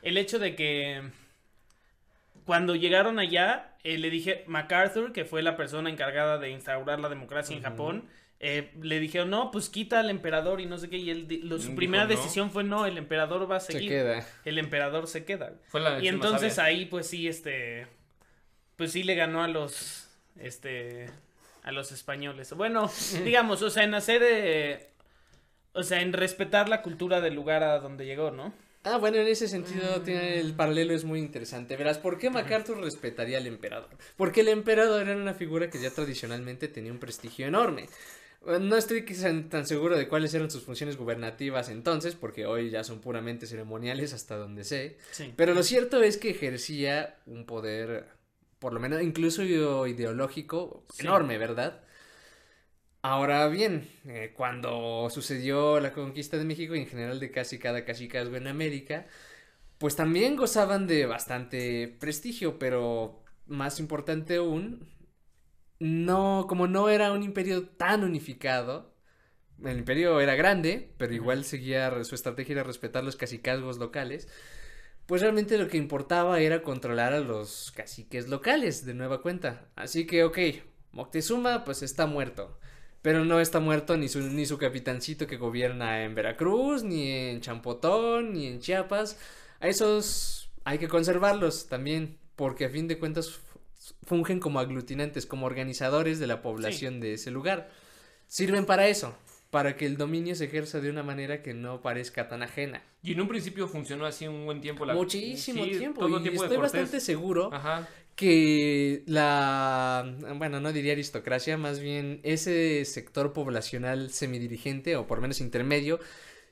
el hecho de que cuando llegaron allá, eh, le dije, MacArthur, que fue la persona encargada de instaurar la democracia en Japón, eh, le dijeron, no, pues quita al emperador y no sé qué, y él, lo- su Dijo, primera "No". decisión fue, no, el emperador va a Se seguir. queda. El emperador se queda. Fue la Y entonces ahí, pues sí, este, pues sí le ganó a los, este, a los españoles. Bueno, digamos, o sea, en hacer, eh, o sea, en respetar la cultura del lugar a donde llegó, ¿no? Ah, bueno, en ese sentido Mm. tiene el paralelo es muy interesante. Verás, ¿por qué MacArthur respetaría al emperador? Porque el emperador era una figura que ya tradicionalmente tenía un prestigio enorme. No estoy tan seguro de cuáles eran sus funciones gubernativas entonces, porque hoy ya son puramente ceremoniales hasta donde sé. Sí. Pero lo cierto es que ejercía un poder, por lo menos incluso ide- ideológico, Sí. enorme, ¿verdad? Ahora bien, eh, cuando sucedió la conquista de México y en general de casi cada cachicazgo en América, pues también gozaban de bastante prestigio, pero más importante aún, no, como no era un imperio tan unificado, el imperio era grande, pero igual seguía, su estrategia era respetar los cacicazgos locales, pues realmente lo que importaba era controlar a los caciques locales de nueva cuenta. Así que, ok, Moctezuma pues está muerto. Pero no está muerto ni su, ni su capitancito que gobierna en Veracruz, ni en Champotón, ni en Chiapas. A esos hay que conservarlos también, porque a fin de cuentas fu- fungen como aglutinantes, como organizadores de la población de ese lugar. Sirven para eso, para que el dominio se ejerza de una manera que no parezca tan ajena. Y en un principio funcionó así un buen tiempo. La... Muchísimo Sí, tiempo. todo y tiempo estoy bastante seguro Ajá. que la, bueno, no diría aristocracia, más bien ese sector poblacional semidirigente o por menos intermedio,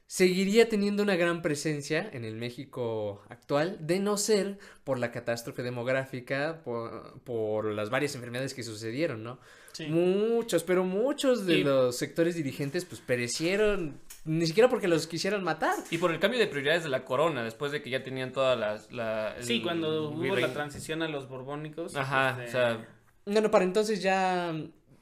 seguiría teniendo una gran presencia en el México actual, de no ser por la catástrofe demográfica, por, por las varias enfermedades que sucedieron, ¿no? Sí. Muchos, pero muchos de Y- los sectores dirigentes pues perecieron, ni siquiera porque los quisieran matar. Y por el cambio de prioridades de la corona, después de que ya tenían todas las... La, el Sí, cuando hubo la transición a los borbónicos. Ajá, este, o sea, Bueno, para entonces ya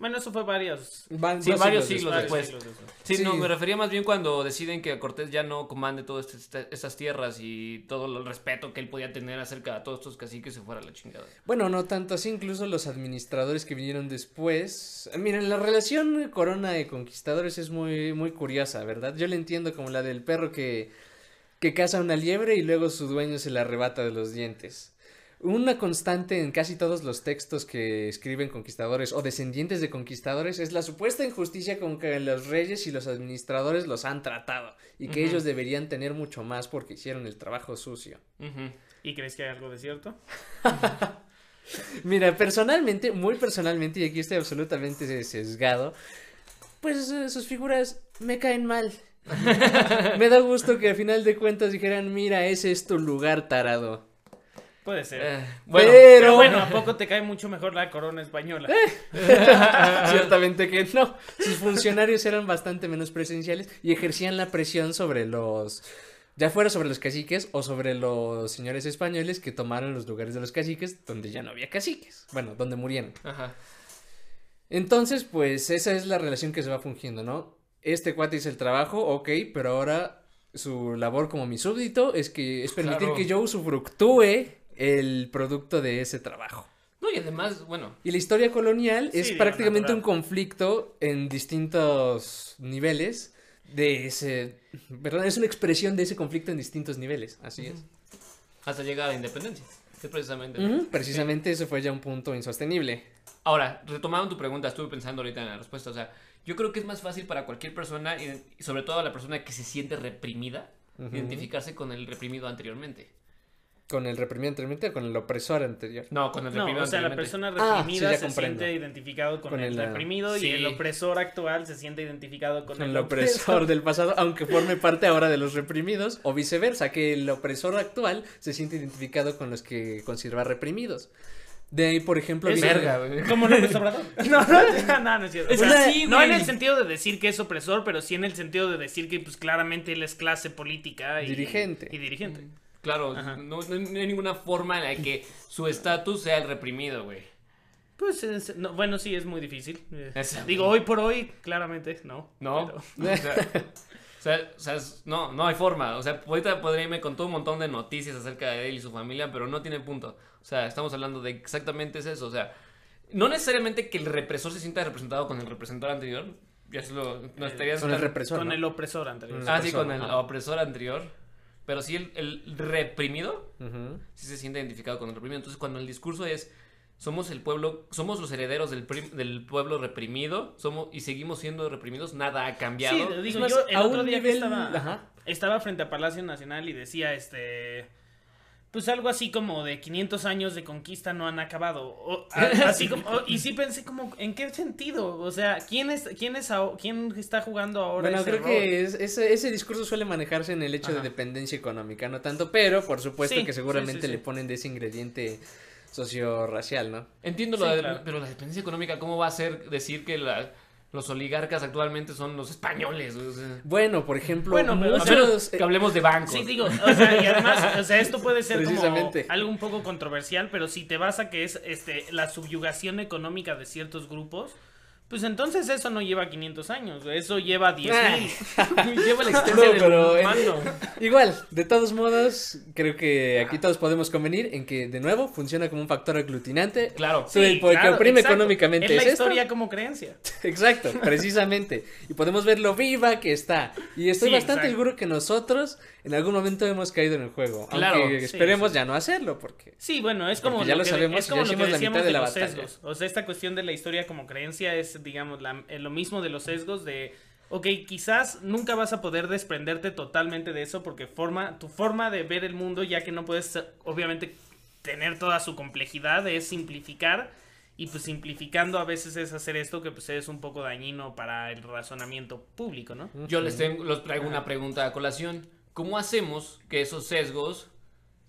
Bueno, eso fue varios... van Sí, varios siglos siglos después. después. siglos después. Sí, Sí. no, me refería más bien cuando deciden que Cortés ya no comande todas estas, estas tierras y todo el respeto que él podía tener acerca de todos estos caciques se fuera a la chingada. Bueno, no tanto así, incluso los administradores que vinieron después. Miren, la relación corona de conquistadores es muy, muy curiosa, ¿verdad? Yo le entiendo como la del perro que, que caza una liebre y luego su dueño se la arrebata de los dientes. Una constante en casi todos los textos que escriben conquistadores o descendientes de conquistadores es la supuesta injusticia con que los reyes y los administradores los han tratado y que ellos deberían tener mucho más porque hicieron el trabajo sucio. ¿Y crees que hay algo de cierto? Mira, personalmente, muy personalmente, y aquí estoy absolutamente sesgado, pues eh, sus figuras me caen mal. me da gusto que al final de cuentas dijeran, mira, ese es tu lugar tarado. Puede ser. Eh, bueno, Pero Pero bueno, ¿a poco te cae mucho mejor la corona española? Ciertamente que no. Sus funcionarios eran bastante menos presenciales y ejercían la presión sobre los. Ya fuera sobre los caciques o sobre los señores españoles que tomaron los lugares de los caciques donde ya no había caciques. Bueno, donde murieron. Ajá. Entonces, pues esa es la relación que se va fungiendo, ¿no? Este cuate hizo el trabajo, ok, pero ahora su labor como mi súbdito es que es permitir Claro. que yo usufructúe el producto de ese trabajo. No, y además, bueno, Y la historia colonial Sí, es prácticamente natural. un conflicto en distintos niveles de ese, perdón, es una expresión de ese conflicto en distintos niveles, así es. hasta llegar a la independencia. Que precisamente. Precisamente eso fue ya un punto insostenible. Ahora, retomando tu pregunta, estuve pensando ahorita en la respuesta. O sea, yo creo que es más fácil para cualquier persona, y sobre todo a la persona que se siente reprimida, identificarse con el reprimido anteriormente. Con el reprimido anteriormente o con el opresor anterior. No, con el No, reprimido o sea, la persona Ah, reprimida sí, se comprendo. siente identificado con, Con el, el, reprimido sí. y el opresor actual se siente identificado con, Con el el opresor del pasado, aunque forme parte ahora de los reprimidos, o viceversa, que el opresor actual se siente identificado con los que considera reprimidos. De ahí, por ejemplo, viene- Verga, güey. Como López Obrador. No, no, no, no es cierto. O sea, sí, no en el sentido de decir que es opresor, pero sí en el sentido de decir que pues claramente él es clase política y Dirigente. Y dirigente. Claro, no, no- no hay ninguna forma en la que su estatus sea el reprimido, güey. Pues es- no, bueno, sí es muy difícil. Eh, Es- Digo, hoy por hoy, claramente, no. No. pero- O sea, o sea, o sea, es- no, no hay forma. O sea, ahorita podría irme con todo un montón de noticias acerca de él y su familia, pero no tiene punto. O sea, estamos hablando de exactamente es eso. O sea, no necesariamente que el represor se sienta representado con el representador anterior. Ya es lo, no estarías con el tan- represor. con ¿no? el opresor anterior. Ah, sí, con el opresor anterior. Pero sí, el, el reprimido sí se siente identificado con el reprimido. Entonces, cuando el discurso es somos el pueblo, somos los herederos del, prim- del pueblo reprimido, somos y seguimos siendo reprimidos, nada ha cambiado. Sí, digo, yo el otro día que estaba, ajá. estaba frente a Palacio Nacional y decía, este, pues algo así como de 500 años de conquista no han acabado. O, a- así como, o- y sí pensé como, ¿en qué sentido? O sea, ¿quién, es, quién, es, quién está jugando ahora Bueno, ese creo rol? que es- ese, ese discurso suele manejarse en el hecho Ajá. de dependencia económica, no tanto, pero por supuesto Sí, que sí, seguramente sí, sí. le ponen de ese ingrediente socio-racial, ¿no? Entiendo Sí, lo de, claro. pero la dependencia económica, ¿cómo va a ser decir que la- los oligarcas actualmente son los españoles? O sea, Bueno, por ejemplo, Bueno, pero, o sea, muchos... que hablemos de bancos. Sí, digo, o sea, y además, o sea, esto puede ser como algo un poco controversial, pero si te vas a que es este la subyugación económica de ciertos grupos, pues entonces eso no lleva 500 años, eso lleva 10 mil. Lleva la existencia No, del pero en- humano. Igual, de todos modos, creo que aquí todos podemos convenir en que, de nuevo, funciona como un factor aglutinante. Claro. Sí, el que oprime exacto. económicamente Es la es esto. historia como creencia. Exacto, precisamente. Y podemos ver lo viva que está. Y estoy Sí, bastante exacto. seguro que nosotros en algún momento hemos caído en el juego. Claro, aunque esperemos sí. ya no hacerlo, porque... Sí, bueno, es como Porque ya lo que, sabemos, es como ya lo que hicimos la decíamos mitad de de, la los batalla. sesgos. O sea, esta cuestión de la historia como creencia es, digamos, la- eh, lo mismo de los sesgos de, ok, quizás nunca vas a poder desprenderte totalmente de eso porque forma, tu forma de ver el mundo, ya que no puedes, eh, obviamente, tener toda su complejidad, es simplificar. Y pues simplificando a veces es hacer esto que pues es un poco dañino para el razonamiento público, ¿no? Yo les, tengo, les traigo una pregunta a colación. ¿Cómo hacemos que esos sesgos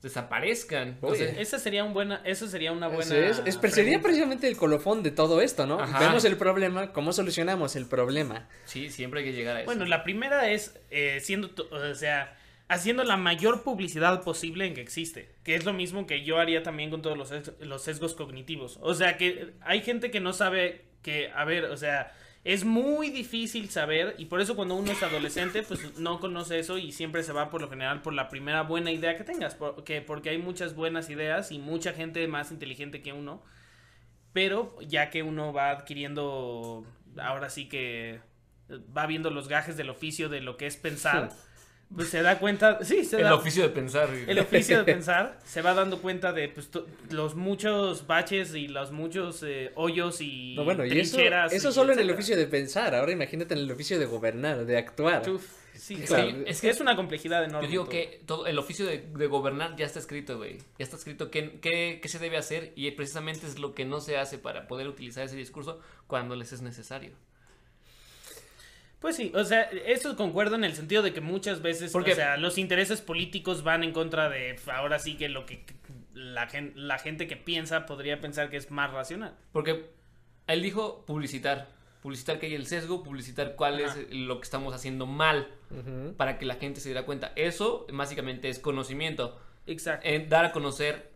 desaparezcan? Oye. Esa sería un buena, eso sería una buena. Eso es, es- sería pregunta. precisamente el colofón de todo esto, ¿no? Ajá. Vemos el problema, ¿cómo solucionamos el problema? sí, siempre hay que llegar a eso. Bueno, la primera es eh, siendo, tu- o sea, haciendo la mayor publicidad posible en que existe, que es lo mismo que yo haría también con todos los, ses- los sesgos cognitivos. O sea, que hay gente que no sabe que, a ver, o sea, es muy difícil saber y por eso cuando uno es adolescente, pues no conoce eso y siempre se va por lo general por la primera buena idea que tengas, porque, porque hay muchas buenas ideas y mucha gente más inteligente que uno. Pero ya que uno va adquiriendo, ahora sí que va viendo los gajes del oficio de lo que es pensar, pues se da cuenta, sí, se el da, oficio de pensar. el oficio de pensar, se va dando cuenta de pues, los muchos baches y los muchos eh, hoyos y No, bueno, y eso, trincheras. eso y solo en el oficio de pensar. Ahora imagínate en el oficio de gobernar, de actuar. Uf, sí, Es Claro. que- es que es una complejidad enorme. Yo digo todo. que todo el oficio de, de gobernar ya está escrito, güey. Ya está escrito qué, qué, qué se debe hacer y precisamente es lo que no se hace para poder utilizar ese discurso cuando les es necesario. Pues sí, o sea, eso concuerdo en el sentido de que muchas veces, Porque- o sea, los intereses políticos van en contra de, ahora sí que lo que la, gen- la gente que piensa podría pensar que es más racional. Porque él dijo publicitar. Publicitar que hay el sesgo, publicitar cuál Ajá. es lo que estamos haciendo mal para que la gente se diera cuenta. Eso básicamente es conocimiento. Exacto. En dar a conocer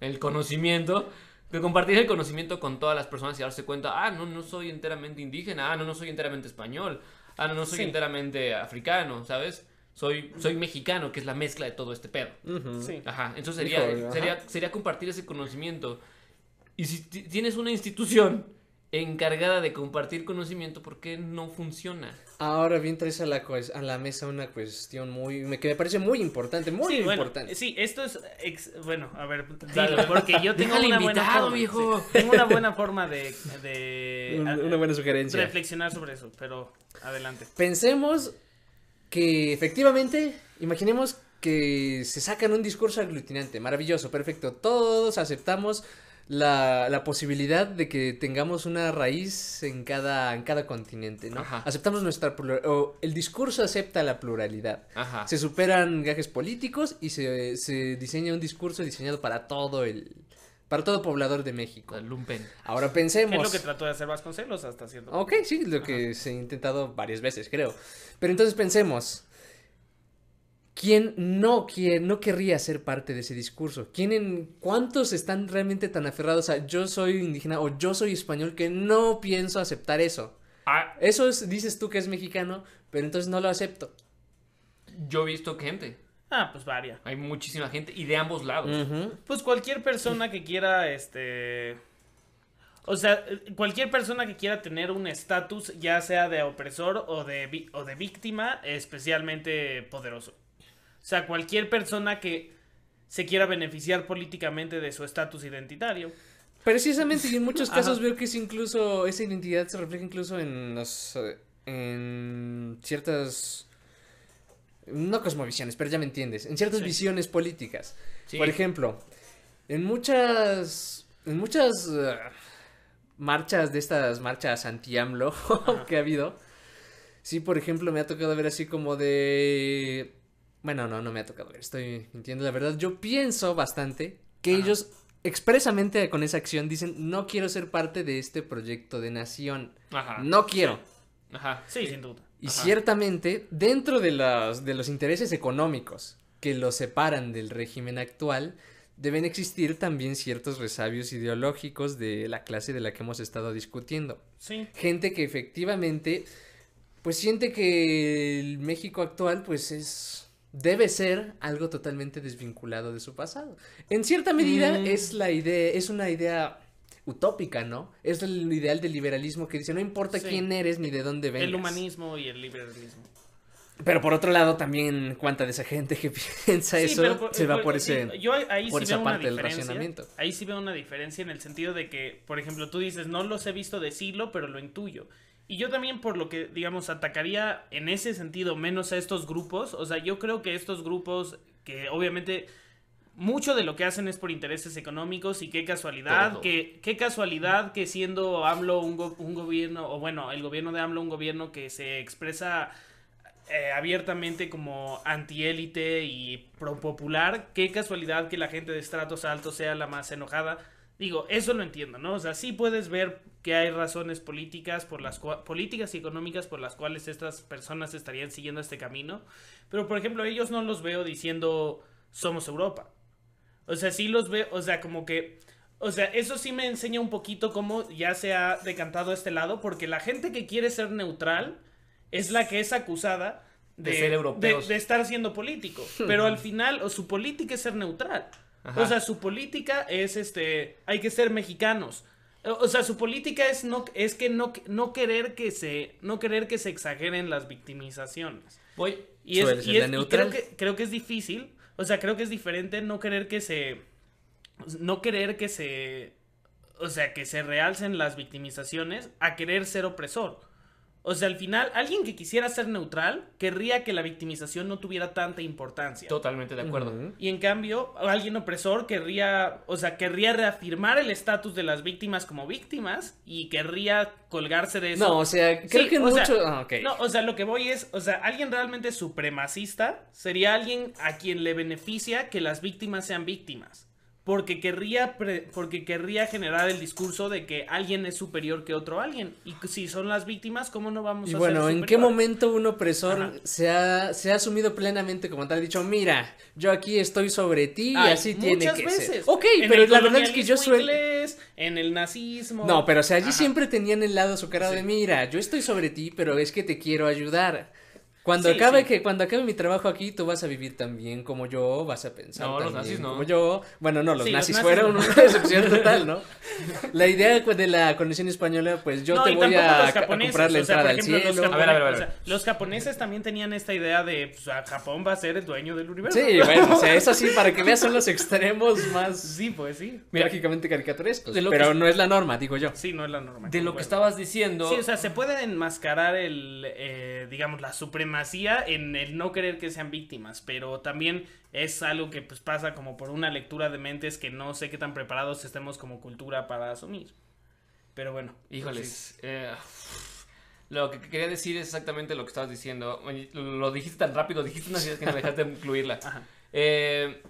el conocimiento. Que compartir el conocimiento con todas las personas y darse cuenta, ah, no, no soy enteramente indígena, ah, no, no soy enteramente español, ah, no, no soy Sí. enteramente africano, ¿sabes? Soy, soy mexicano, que es la mezcla de todo este pedo. Sí. Ajá, entonces sería, Híjole, ajá. sería, sería compartir ese conocimiento. Y si ti- tienes una institución encargada de compartir conocimiento, ¿por qué no funciona? Ahora bien traes a la, a la mesa una cuestión muy, me- que me parece muy importante, muy Sí, bueno, importante. sí, esto es, ex- bueno, a ver, dilo, porque yo tengo Déjale una buena invitado, forma, viejo. sí, tengo una buena forma de, de Un- a- una buena sugerencia. reflexionar sobre eso, pero adelante. Pensemos que efectivamente, imaginemos que se sacan un discurso aglutinante, maravilloso, perfecto. Todos aceptamos la, la posibilidad de que tengamos una raíz en cada, en cada continente, ¿no? Ajá. Aceptamos nuestra plura- o el discurso acepta la pluralidad. Ajá. Se superan gajes políticos y se, se diseña un discurso diseñado para todo el para todo poblador de México. Lumpen. Ahora ¿Qué pensemos. es lo que trató de hacer Vasconcelos hasta cierto punto? Ok, sí, lo que se ha intentado varias veces, creo. Pero entonces pensemos, ¿quién no quiere, no querría ser parte de ese discurso? ¿Quién en, ¿Cuántos están realmente tan aferrados a yo soy indígena o yo soy español que no pienso aceptar eso? Ah, Eso es, dices tú que es mexicano, pero entonces no lo acepto. yo he visto gente. Ah, pues varia. Hay muchísima gente y de ambos lados. Pues cualquier persona que quiera, este... O sea, cualquier persona que quiera tener un estatus, ya sea de opresor o de, o de víctima, especialmente poderoso. O sea, cualquier persona que se quiera beneficiar políticamente de su estatus identitario. Precisamente, y en muchos casos Ajá. veo que es incluso, esa identidad se refleja incluso en los, eh, en ciertas, no cosmovisiones, pero ya me entiendes, en ciertas Sí. visiones políticas. Sí. Por ejemplo, en muchas, en muchas eh, marchas de estas marchas anti-AMLO que ha habido, sí, por ejemplo, me ha tocado ver así como de, bueno, no, no me ha tocado ver, estoy mintiendo, la verdad, yo pienso bastante que Ajá. ellos expresamente con esa acción dicen, no quiero ser parte de este proyecto de nación, Ajá. no quiero. Ajá. Sí, sin duda. Y Ajá. ciertamente, dentro de los, de los intereses económicos que los separan del régimen actual, deben existir también ciertos resabios ideológicos de la clase de la que hemos estado discutiendo. Sí. Gente que efectivamente, pues siente que el México actual, pues es... Debe ser algo totalmente desvinculado de su pasado. En cierta medida Mm. es la idea, es una idea utópica, ¿no? Es el ideal del liberalismo que dice, no importa Sí. quién eres ni de dónde vengas. El humanismo y el liberalismo. Pero por otro lado, también cuánta de esa gente que piensa Sí, eso por- se va por- por ese... yo ahí- por sí esa veo una parte del diferencia. racionamiento. Ahí sí veo una diferencia en el sentido de que, por ejemplo, tú dices, no los he visto decirlo, pero lo intuyo. Y yo también por lo que, digamos, atacaría en ese sentido menos a estos grupos. O sea, yo creo que estos grupos que obviamente mucho de lo que hacen es por intereses económicos y qué casualidad, Todo. que qué casualidad que siendo AMLO un, go- un gobierno, o bueno, el gobierno de AMLO un gobierno que se expresa eh, abiertamente como antiélite y pro popular, qué casualidad que la gente de estratos altos sea la más enojada. Digo, eso lo entiendo, ¿no? O sea, sí puedes ver que hay razones políticas por las políticas y económicas por las cuales estas personas estarían siguiendo este camino, pero por ejemplo, ellos no los veo diciendo somos Europa. O sea, sí los veo, o sea, como que o sea, eso sí me enseña un poquito cómo ya se ha decantado este lado, porque la gente que quiere ser neutral es la que es acusada de, De ser europeos. de- de estar siendo político. Pero al final, o su política es ser neutral. Ajá. O sea, su política es este. Hay que ser mexicanos. O sea, su política es no es que no, no querer que se no querer que se exageren las victimizaciones. Voy. Y, es, y es- y creo, que, creo que es difícil. O sea, creo que es diferente no querer que se. No querer que se. O sea, que se realcen las victimizaciones a querer ser opresor. O sea, al final, alguien que quisiera ser neutral querría que la victimización no tuviera tanta importancia. Totalmente de acuerdo. Y en cambio, alguien opresor querría, o sea, querría reafirmar el estatus de las víctimas como víctimas y querría colgarse de eso. No, o sea, creo Sí, que sea, mucho... ah, ok. No, o sea, lo que voy es, o sea, alguien realmente supremacista sería alguien a quien le beneficia que las víctimas sean víctimas. Porque querría pre- porque querría generar el discurso de que alguien es superior que otro alguien y si son las víctimas cómo no vamos Y a bueno, ser ¿en qué momento un opresor se ha, se ha asumido plenamente como tal? Ha dicho, mira, yo aquí estoy sobre ti y así tiene muchas que veces. ser. Ok, En pero la verdad es que yo suelo... en el nazismo No, pero o sea, allí Ajá. siempre tenían el lado azucarado de, Sí. mira, yo estoy sobre ti, pero es que te quiero ayudar. Cuando Sí, acabe sí. que cuando acabe mi trabajo aquí, tú vas a vivir tan bien como yo, vas a pensar No, los tan nazis bien no. como yo. Bueno, no, los Sí, los nazis nazis fueron no. una excepción total, ¿no? La idea pues, de la conexión española, pues yo No, te voy a, a comprar la o sea, entrada al ejemplo, los cielo. A ver, a ver, a ver. japoneses- o sea, los japoneses también tenían esta idea de pues, a Japón va a ser el dueño del universo. Sí, bueno, o sea, eso sí, para que veas son los extremos más Sí, pues sí. Mira, trágicamente caricaturescos. de lo Pero que- no es la norma, digo yo. Sí, no es la norma. De lo que estabas diciendo. Sí, o sea, se puede enmascarar el, eh, digamos, la supremacía en el no querer que sean víctimas, pero también es algo que pues pasa como por una lectura de mentes que no sé qué tan preparados estemos como cultura para asumir. Pero bueno. Híjoles. eh, lo que quería decir es exactamente lo que estabas diciendo. Lo dijiste tan rápido, dijiste unas ideas que no me dejaste incluirla. Ajá. Eh,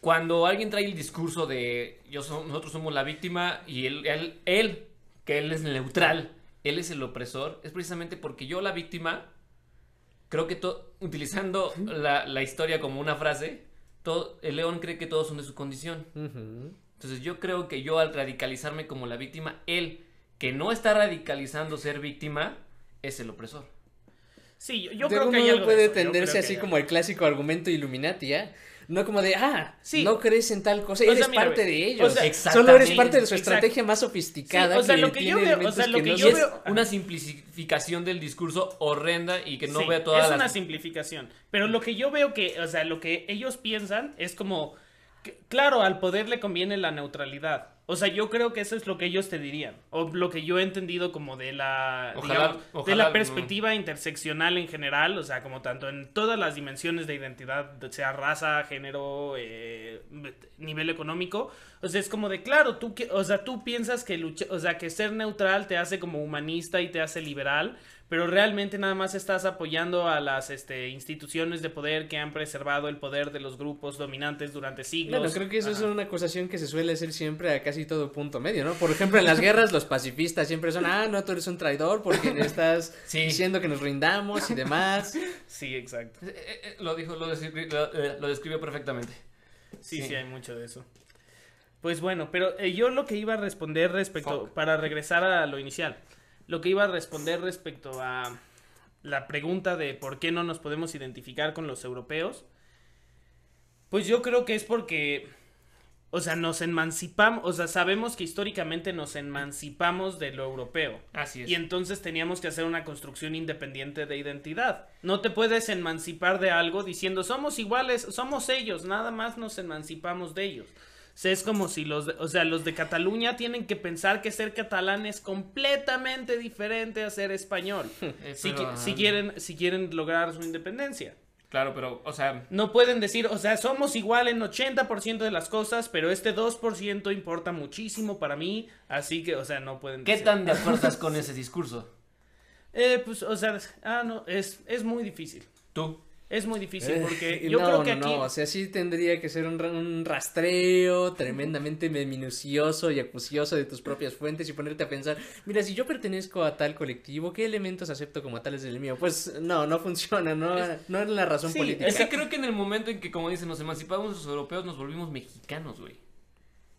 cuando alguien trae el discurso de yo so- nosotros somos la víctima y él, él, él, que él es neutral, él es el opresor, es precisamente porque yo la víctima, creo que to- utilizando la, la historia como una frase, todo, el león cree que todos son de su condición. Entonces yo creo que yo al radicalizarme como la víctima, él que no está radicalizando ser víctima, es el opresor. Sí, yo, yo creo que hay algo de puede tenderse así como el clásico argumento Illuminati, ¿eh? No como de, ah, Sí. no crees en tal cosa, O sea, eres mira, parte de o ellos. sea, Solo eres exactamente, parte de su exacto. estrategia más sofisticada. Sí, o sea, que lo que yo tiene veo, o sea, lo que no yo son- es veo- una simplificación del discurso horrenda y que no Sí, vea todas es las... una simplificación. Pero lo que yo veo que, o sea, lo que ellos piensan es como, que, claro, al poder le conviene la neutralidad. O sea, yo creo que eso es lo que ellos te dirían. O lo que yo he entendido como de la, Ojalá- digamos, de la no. perspectiva interseccional en general. O sea, como tanto en todas las dimensiones de identidad, sea raza, género, eh, nivel económico. O sea, es como de, claro, tú, que- o sea, tú piensas que lucha, o sea, que ser neutral te hace como humanista y te hace liberal, pero realmente nada más estás apoyando a las este, instituciones de poder que han preservado el poder de los grupos dominantes durante siglos. Bueno, creo que eso es una acusación que se suele hacer siempre a casi todo punto medio, ¿no? Por ejemplo, en las guerras los pacifistas siempre son, ah, no, tú eres un traidor porque estás Sí. diciendo que nos rindamos y demás. Sí, exacto. Eh, eh, eh, Lo dijo, lo describió, lo, eh, lo describió perfectamente. Sí, sí, Sí. hay mucho de eso. Pues bueno, pero eh, yo lo que iba a responder respecto, Fuck. para regresar a lo inicial, lo que iba a responder respecto a la pregunta de por qué no nos podemos identificar con los europeos, pues yo creo que es porque, o sea, nos emancipamos, o sea, sabemos que históricamente nos emancipamos de lo europeo. Así es. Y entonces teníamos que hacer una construcción independiente de identidad. No te puedes emancipar de algo diciendo somos iguales, somos ellos, nada más nos emancipamos de ellos. O sea, es como si los, de- o sea, los de Cataluña tienen que pensar que ser catalán es completamente diferente a ser español. Si, pero, qui- si quieren, si quieren lograr su independencia. Claro, pero, o sea, No pueden decir, o sea, somos igual en 80% de las cosas, pero este 2% importa muchísimo para mí, así que, o sea, no pueden ¿qué decir. tan de acuerdo estás con ese discurso? Eh, pues, o sea, ah, no, es, es muy difícil. Tú. Es muy difícil Eh, porque yo no, creo que no, aquí... no, o sea, sí tendría que ser un, un rastreo tremendamente minucioso y acucioso de tus propias fuentes y ponerte a pensar, mira, si yo pertenezco a tal colectivo, ¿qué elementos acepto como tales del mío? Pues no, no funciona, no, no es la razón Sí, política. Es que creo que en el momento en que, como dicen, nos emancipamos los europeos, nos volvimos mexicanos, güey.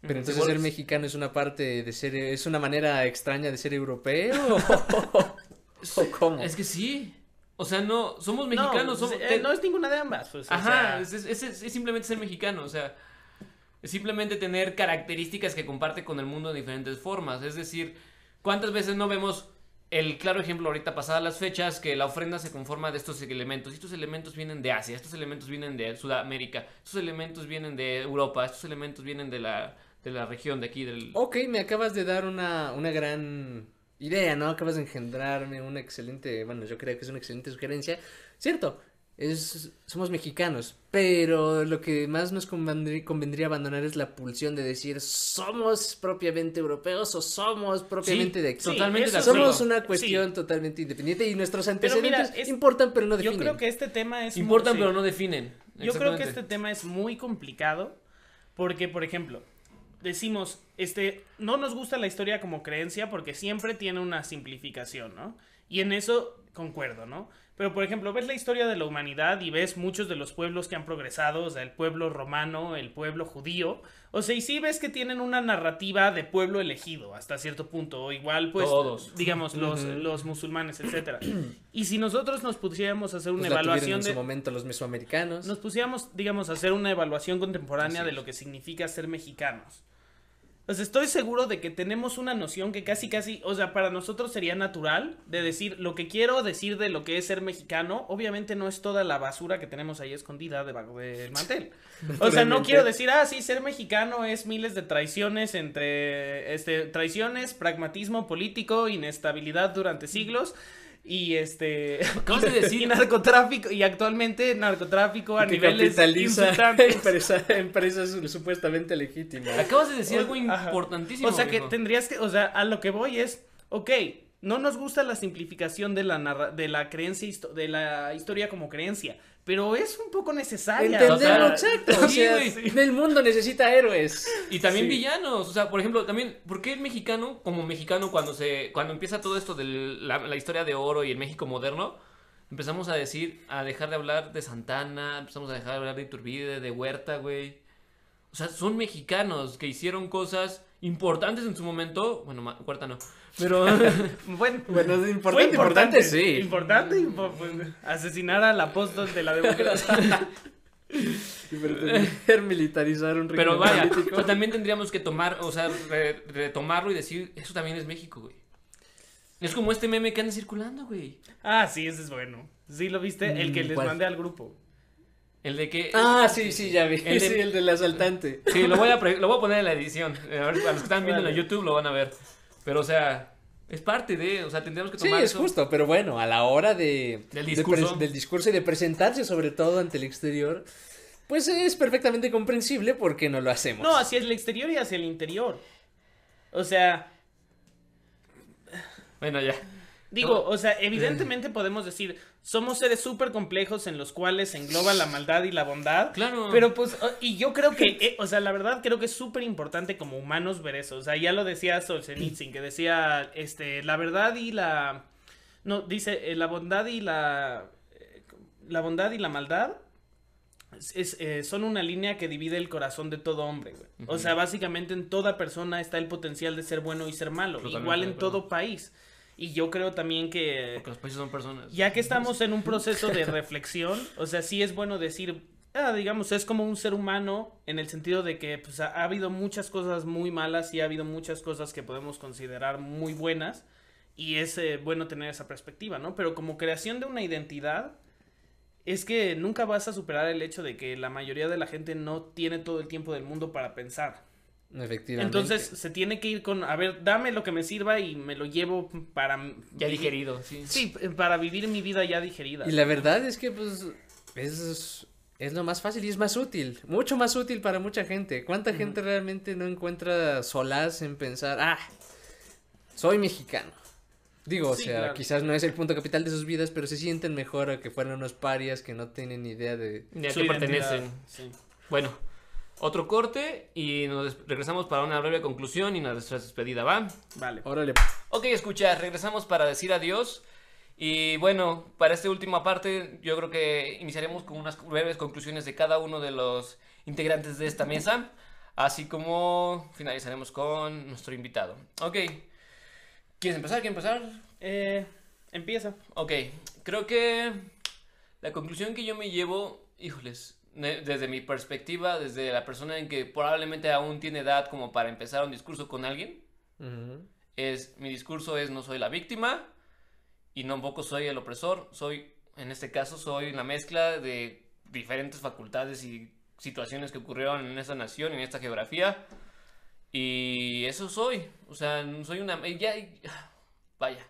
Pero entonces ser mexicano es una parte de ser, es una manera extraña de ser europeo. ¿O cómo? Es que sí. O sea, no, somos No, mexicanos. somos, eh, te- no es ninguna de ambas. pues, o Ajá, sea, es, es- es- es simplemente ser mexicano, o sea, es simplemente tener características que comparte con el mundo de diferentes formas. Es decir, ¿cuántas veces no vemos el claro ejemplo ahorita pasadas las fechas que la ofrenda se conforma de estos elementos? Y estos elementos vienen de Asia, estos elementos vienen de Sudamérica, estos elementos vienen de Europa, estos elementos vienen de la, de la región de aquí, del... Ok, me acabas de dar una, una gran idea, ¿no? Acabas de engendrarme una excelente, bueno, yo creo que es una excelente sugerencia. Cierto, es, somos mexicanos, pero lo que más nos convendría, convendría abandonar es la pulsión de decir somos propiamente europeos o somos propiamente de aquí. sí, totalmente. Somos una Sí. cuestión totalmente independiente y nuestros Pero mira, antecedentes es- importan pero no yo definen. creo que este tema es... muy- Importan sí. pero no definen. Yo creo que este tema es muy complicado Porque, por ejemplo, decimos, este, no nos gusta la historia como creencia porque siempre tiene una simplificación, ¿no? Y en eso concuerdo, ¿no? Pero, por ejemplo, ves la historia de la humanidad y ves muchos de los pueblos que han progresado, o sea, el pueblo romano, el pueblo judío, o sea, y sí ves que tienen una narrativa de pueblo elegido hasta cierto punto, o igual, pues, Todos. digamos, los, los musulmanes, etcétera. y si nosotros nos pusiéramos a hacer una Pues la evaluación en su de... momento los mesoamericanos. Nos pusiéramos, digamos, a hacer una evaluación contemporánea Así de lo que significa ser mexicanos. Pues estoy seguro de que tenemos una noción que casi, casi, o sea, para nosotros sería natural de decir lo que quiero decir de lo que es ser mexicano. Obviamente no es toda la basura que tenemos ahí escondida debajo del mantel. O sea, no quiero decir, ah, sí, ser mexicano es miles de traiciones entre, este, traiciones, pragmatismo político, inestabilidad durante siglos. Y este. Acabas de decir- Y narcotráfico. Y actualmente narcotráfico a que niveles capitaliza insultantes. empresa- empresas supuestamente legítimas. Acabas de decir O- algo ajá. importantísimo. O sea que tendrías que, o sea, a lo que voy es, ok, no nos gusta la simplificación de la narra- de la creencia de la historia como creencia, pero es un poco necesaria. Entendemos, o sea, exacto. O sí, el mundo necesita héroes. Y también Sí. villanos, o sea, por ejemplo, también, ¿por qué el mexicano, como mexicano, cuando se, cuando empieza todo esto de la, la historia de oro y el México moderno, empezamos a decir, a dejar de hablar de Santana, empezamos a dejar de hablar de Iturbide, de Huerta, güey. O sea, son mexicanos que hicieron cosas importantes en su momento, bueno, Huerta no, pero Bueno, Bueno, es fue importante, importante, sí. Importante, impo- pues, asesinar al apóstol de la democracia. Pretender militarizar un pero vaya, político. pero también tendríamos que tomar, o sea, re- retomarlo y decir, eso también es México, güey. Es como este meme que anda circulando, güey. ah, sí, ese es bueno. ¿Sí lo viste? El que Mm, les ¿cuál? mandé al grupo. El de que Ah, sí, sí, ya vi. El de- Sí, el del asaltante. Sí, lo voy a, pre- lo voy a poner en la edición. A, ver, a los que están viendo en Vale. YouTube lo van a ver. Pero, o sea, es parte de, o sea, tendríamos que Sí, tomar es eso. justo, pero bueno, a la hora de, Del de discurso. del discurso y de presentarse sobre todo ante el exterior, pues es perfectamente comprensible porque no lo hacemos. No, hacia el exterior y hacia el interior. O sea, Bueno, ya. Digo, o sea, evidentemente podemos decir, somos seres súper complejos en los cuales se engloba la maldad y la bondad. Claro. Pero pues, y yo creo que, eh, o sea, la verdad creo que es súper importante como humanos ver eso. O sea, ya lo decía Solzhenitsyn, que decía, este, la verdad y la... No, dice, eh, la bondad y la... eh, La bondad y la maldad es- eh, son una línea que divide el corazón de todo hombre, güey. O sea, básicamente en toda persona está el potencial de ser bueno y ser malo. Totalmente igual en todo país. Y yo creo también que Porque los países son personas. ya que estamos en un proceso de reflexión, o sea, sí es bueno decir, ah, digamos, es como un ser humano en el sentido de que pues, ha, ha habido muchas cosas muy malas y ha habido muchas cosas que podemos considerar muy buenas y es eh, bueno tener esa perspectiva, ¿no? Pero como creación de una identidad, es que nunca vas a superar el hecho de que la mayoría de la gente no tiene todo el tiempo del mundo para pensar. Efectivamente. Entonces se tiene que ir con, a ver, dame lo que me sirva y me lo llevo para... Ya vivir- digerido, sí. Sí, para vivir mi vida ya digerida. Y la verdad es que, pues, es, es lo más fácil y es más útil. Mucho más útil para mucha gente. ¿Cuánta gente realmente no encuentra solaz en pensar, ah, soy mexicano? Digo, Sí, o sea, claro. quizás no es el punto capital de sus vidas, pero se sienten mejor a que fueran unos parias que no tienen ni idea de... Ni a qué pertenecen. sí. Bueno, otro corte y nos des- regresamos para una breve conclusión y nuestra despedida, ¿va? Vale. Órale. Ok, escucha, regresamos para decir adiós. Y bueno, para esta última parte, yo creo que iniciaremos con unas breves conclusiones de cada uno de los integrantes de esta mesa, así como finalizaremos con nuestro invitado. Ok, ¿quieres empezar? ¿Quieres empezar? Eh, empieza. Ok, creo que la conclusión que yo me llevo, híjoles, desde mi perspectiva, desde la persona en que probablemente aún tiene edad como para empezar un discurso con alguien, Ujú. es mi discurso es no soy la víctima y tampoco soy el opresor, soy en este caso soy una mezcla de diferentes facultades y situaciones que ocurrieron en esta nación, en esta geografía y eso soy, o sea, soy una ya vaya,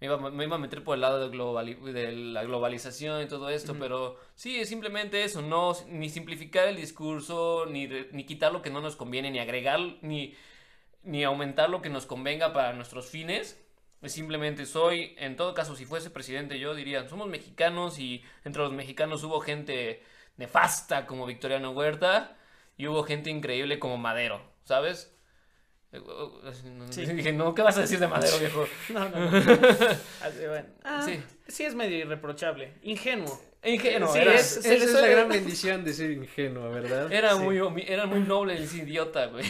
me iba, me iba a meter por el lado de, globali- de la globalización y todo esto, pero sí, es simplemente eso, no ni simplificar el discurso, ni, ni quitar lo que no nos conviene, ni agregar, ni, ni aumentar lo que nos convenga para nuestros fines. Es simplemente soy, en todo caso, si fuese presidente, yo diría, somos mexicanos y entre los mexicanos hubo gente nefasta como Victoriano Huerta. y hubo gente increíble como Madero, ¿sabes? Eh, no- Sí. Dije, no, ¿qué vas a decir de Madero, viejo? No, no, no. Así, bueno. Ah, Sí. sí. es medio irreprochable. Ingenuo. Ingenuo, Sí, era, es- Esa es la gran bendición de ser ingenuo, ¿verdad? era, Sí. muy, era muy noble ese idiota, güey.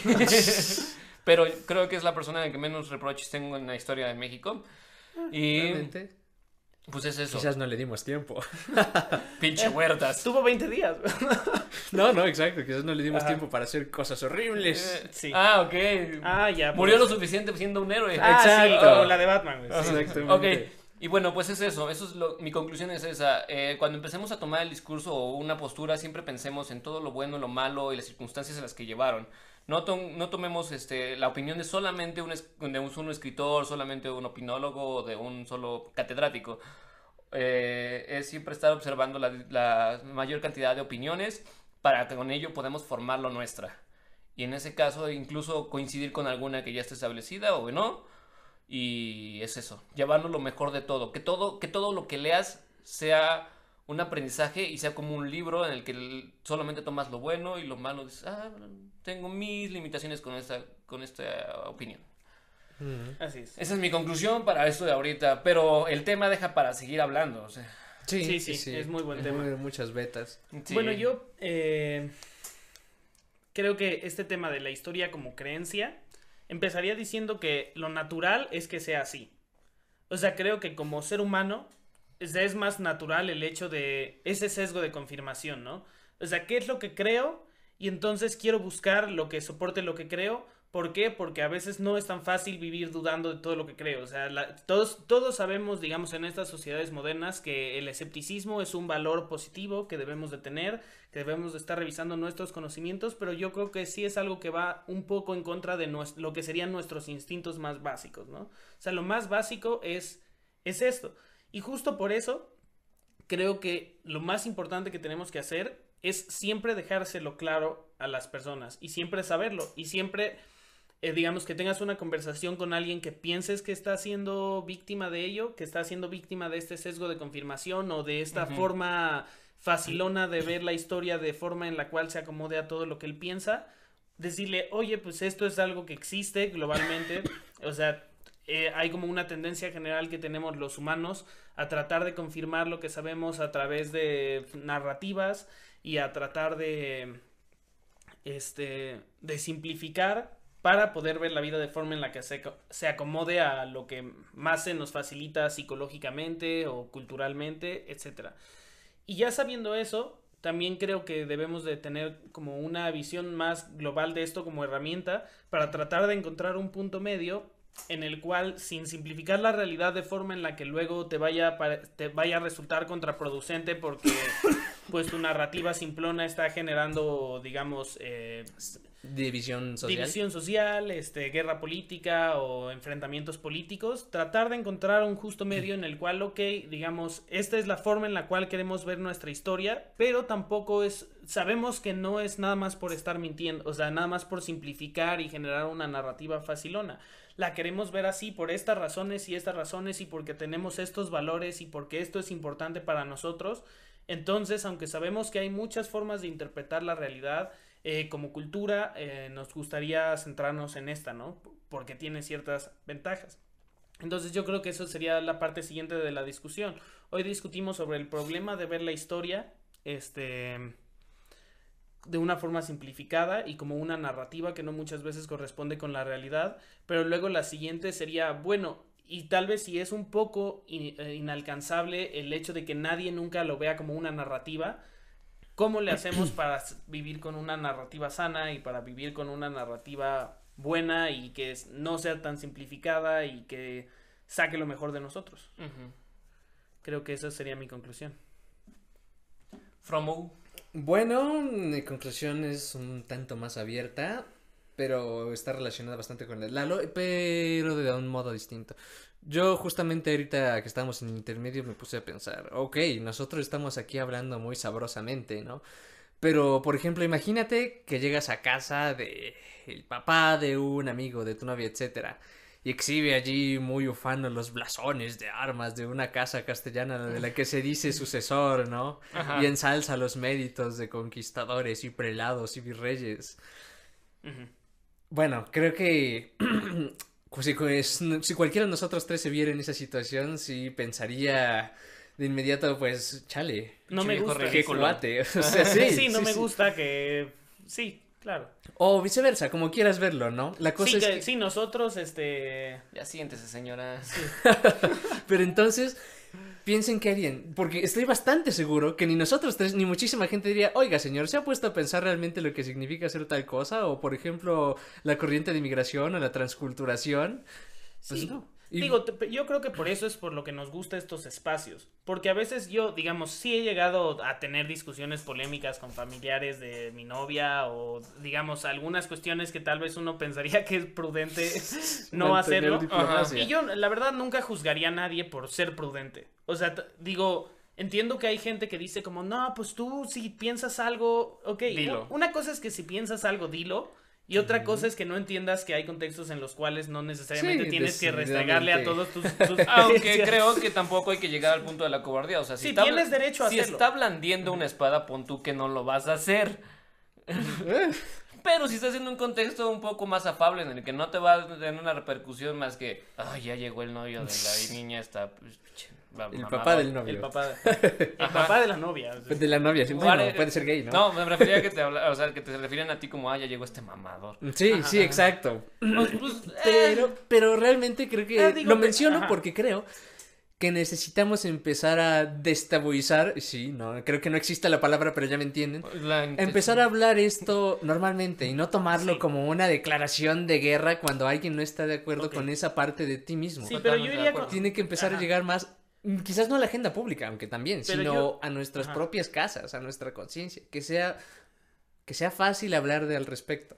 Pero creo que es la persona que menos reproches tengo en la historia de México. Y Realmente, pues es eso, Quizás no le dimos tiempo. pinche huertas. Tuvo 20 días. No, no, exacto. Quizás no le dimos Ajá. tiempo para hacer cosas horribles. Eh, Sí. Ah, ok. Ah, ya. Murió lo pues. suficiente siendo un héroe. Ah, sí, Exacto. como la de Batman, sí. Exactamente. Ok, y bueno, pues es eso, eso es lo, mi conclusión es esa, eh, cuando empecemos a tomar el discurso o una postura, siempre pensemos en todo lo bueno, lo malo y las circunstancias en las que llevaron. No, tom- no tomemos este, la opinión de solamente un, de un solo escritor, solamente un opinólogo o de un solo catedrático. Eh, es siempre estar observando la, mayor cantidad de opiniones para que con ello podamos formar lo nuestra. Y en ese caso, incluso coincidir con alguna que ya esté establecida o no. Y es eso, llevarnos lo mejor de todo. Que todo, que todo lo que leas sea un aprendizaje y sea como un libro en el que solamente tomas lo bueno y lo malo dices, ah, tengo mis limitaciones con esta, con esta opinión. Mm. Así es. Esa es mi conclusión para esto de ahorita, pero el tema deja para seguir hablando. O sea, Sí, sí, es muy buen tema. Muy- muchas betas. sí. Bueno, yo eh, creo que este tema de la historia como creencia empezaría diciendo que lo natural es que sea así. O sea, creo que como ser humano es, más natural el hecho de ese sesgo de confirmación, ¿no? O sea, ¿qué es lo que creo? Y entonces quiero buscar lo que soporte lo que creo. ¿Por qué? Porque a veces no es tan fácil vivir dudando de todo lo que creo. O sea, todos, todos sabemos, digamos, en estas sociedades modernas que el escepticismo es un valor positivo que debemos de tener, que debemos de estar revisando nuestros conocimientos, pero yo creo que sí es algo que va un poco en contra de nues- lo que serían nuestros instintos más básicos, ¿no? O sea, lo más básico es, es esto. Y justo por eso creo que lo más importante que tenemos que hacer es siempre dejárselo claro a las personas y siempre saberlo y siempre eh, digamos que tengas una conversación con alguien que pienses que está siendo víctima de ello, que está siendo víctima de este sesgo de confirmación o de esta forma facilona de ver la historia de forma en la cual se acomode a todo lo que él piensa, decirle, oye, pues esto es algo que existe globalmente, o sea, eh, hay como una tendencia general que tenemos los humanos a tratar de confirmar lo que sabemos a través de narrativas y a tratar de este de simplificar para poder ver la vida de forma en la que se, se acomode a lo que más se nos facilita psicológicamente o culturalmente, etcétera. Y ya sabiendo eso, también creo que debemos de tener como una visión más global de esto como herramienta para tratar de encontrar un punto medio en el cual sin simplificar la realidad de forma en la que luego te vaya te vaya a resultar contraproducente porque pues tu narrativa simplona está generando digamos eh, División social. división social, este, guerra política o enfrentamientos políticos, tratar de encontrar un justo medio en el cual, ok, digamos, esta es la forma en la cual queremos ver nuestra historia, pero tampoco es, sabemos que no es nada más por estar mintiendo, o sea, nada más por simplificar y generar una narrativa facilona. La queremos ver así por estas razones y estas razones y porque tenemos estos valores y porque esto es importante para nosotros. Entonces, aunque sabemos que hay muchas formas de interpretar la realidad, eh, como cultura eh, nos gustaría centrarnos en esta, ¿no? Porque tiene ciertas ventajas. Entonces yo creo que eso sería la parte siguiente de la discusión. Hoy discutimos sobre el problema de ver la historia, este, de una forma simplificada y como una narrativa que no muchas veces corresponde con la realidad, pero luego la siguiente sería, bueno, y tal vez si es un poco in- eh, inalcanzable el hecho de que nadie nunca lo vea como una narrativa, ¿cómo le hacemos para vivir con una narrativa sana y para vivir con una narrativa buena y que es- no sea tan simplificada y que saque lo mejor de nosotros? Creo que esa sería mi conclusión. Fromo. Bueno, mi conclusión es un tanto más abierta, pero está relacionada bastante con el Lalo, pero de un modo distinto. Yo justamente ahorita que estamos en intermedio me puse a pensar, ok, nosotros estamos aquí hablando muy sabrosamente, ¿no? Pero, por ejemplo, imagínate que llegas a casa de el papá de un amigo, de tu novia, etcétera, y exhibe allí muy ufano los blasones de armas de una casa castellana de la que se dice sucesor, ¿no? Ajá. Y ensalza los méritos de conquistadores y prelados y virreyes. Bueno, creo que pues, si, pues, si cualquiera de nosotros tres se viera en esa situación, sí pensaría de inmediato, pues, chale, No me gusta. cuate. O sea, sí, Sí, no sí, me sí. gusta que... Sí, claro. O viceversa, como quieras verlo, ¿no? La cosa Sí, es que- que... sí, nosotros, este... Ya siéntese, señora. Pero entonces, piensen qué harían. Porque estoy bastante seguro que ni nosotros tres, ni muchísima gente diría, oiga, señor, ¿se ha puesto a pensar realmente lo que significa hacer tal cosa? O, por ejemplo, la corriente de inmigración o la transculturación. Pues Sí. no. Y- Digo, yo creo que por eso es por lo que nos gusta estos espacios. Porque a veces yo, digamos, sí he llegado a tener discusiones polémicas con familiares de mi novia o, digamos, algunas cuestiones que tal vez uno pensaría que es prudente no mantener hacerlo. diplomacia. Y yo, la verdad, nunca juzgaría a nadie por ser prudente. O sea, digo, entiendo que hay gente que dice como, no, pues tú si piensas algo, ok. Dilo. Una cosa es que si piensas algo, dilo. Y otra cosa es que no entiendas que hay contextos en los cuales no necesariamente Sí, tienes que restregarle a todos tus, tus Aunque creo que tampoco hay que llegar al punto de la cobardía. O sea, si Sí, está tienes derecho a si hacerlo. está blandiendo una espada, pon tú que no lo vas a hacer. Pero si estás en un contexto un poco más afable en el que no te va a tener una repercusión más que, ay, ya llegó el novio de la niña, está pues, El mamador". papá del novio. El papá, el papá de la novia. o sea. De la novia, sí. Bueno, Vale. puede ser gay, ¿no? No, me refería a que te habla- o sea, que te refieren a ti como, ah, ya llegó este mamador. Sí, Ajá, sí, ajá. exacto. Pues, pues, eh, Pero, pero realmente creo que Ah, lo menciono ajá. porque creo que necesitamos empezar a destabuizar, sí, no, creo que no existe la palabra, pero ya me entienden. la Empezar a hablar esto normalmente y no tomarlo Sí. como una declaración de guerra cuando alguien no está de acuerdo con esa parte de ti mismo. Sí, pero yo de iría con... Tiene que empezar a llegar más, quizás no a la agenda pública, aunque también, Pero sino yo- a nuestras Ajá. propias casas, a nuestra conciencia, que sea, que sea fácil hablar de al respecto.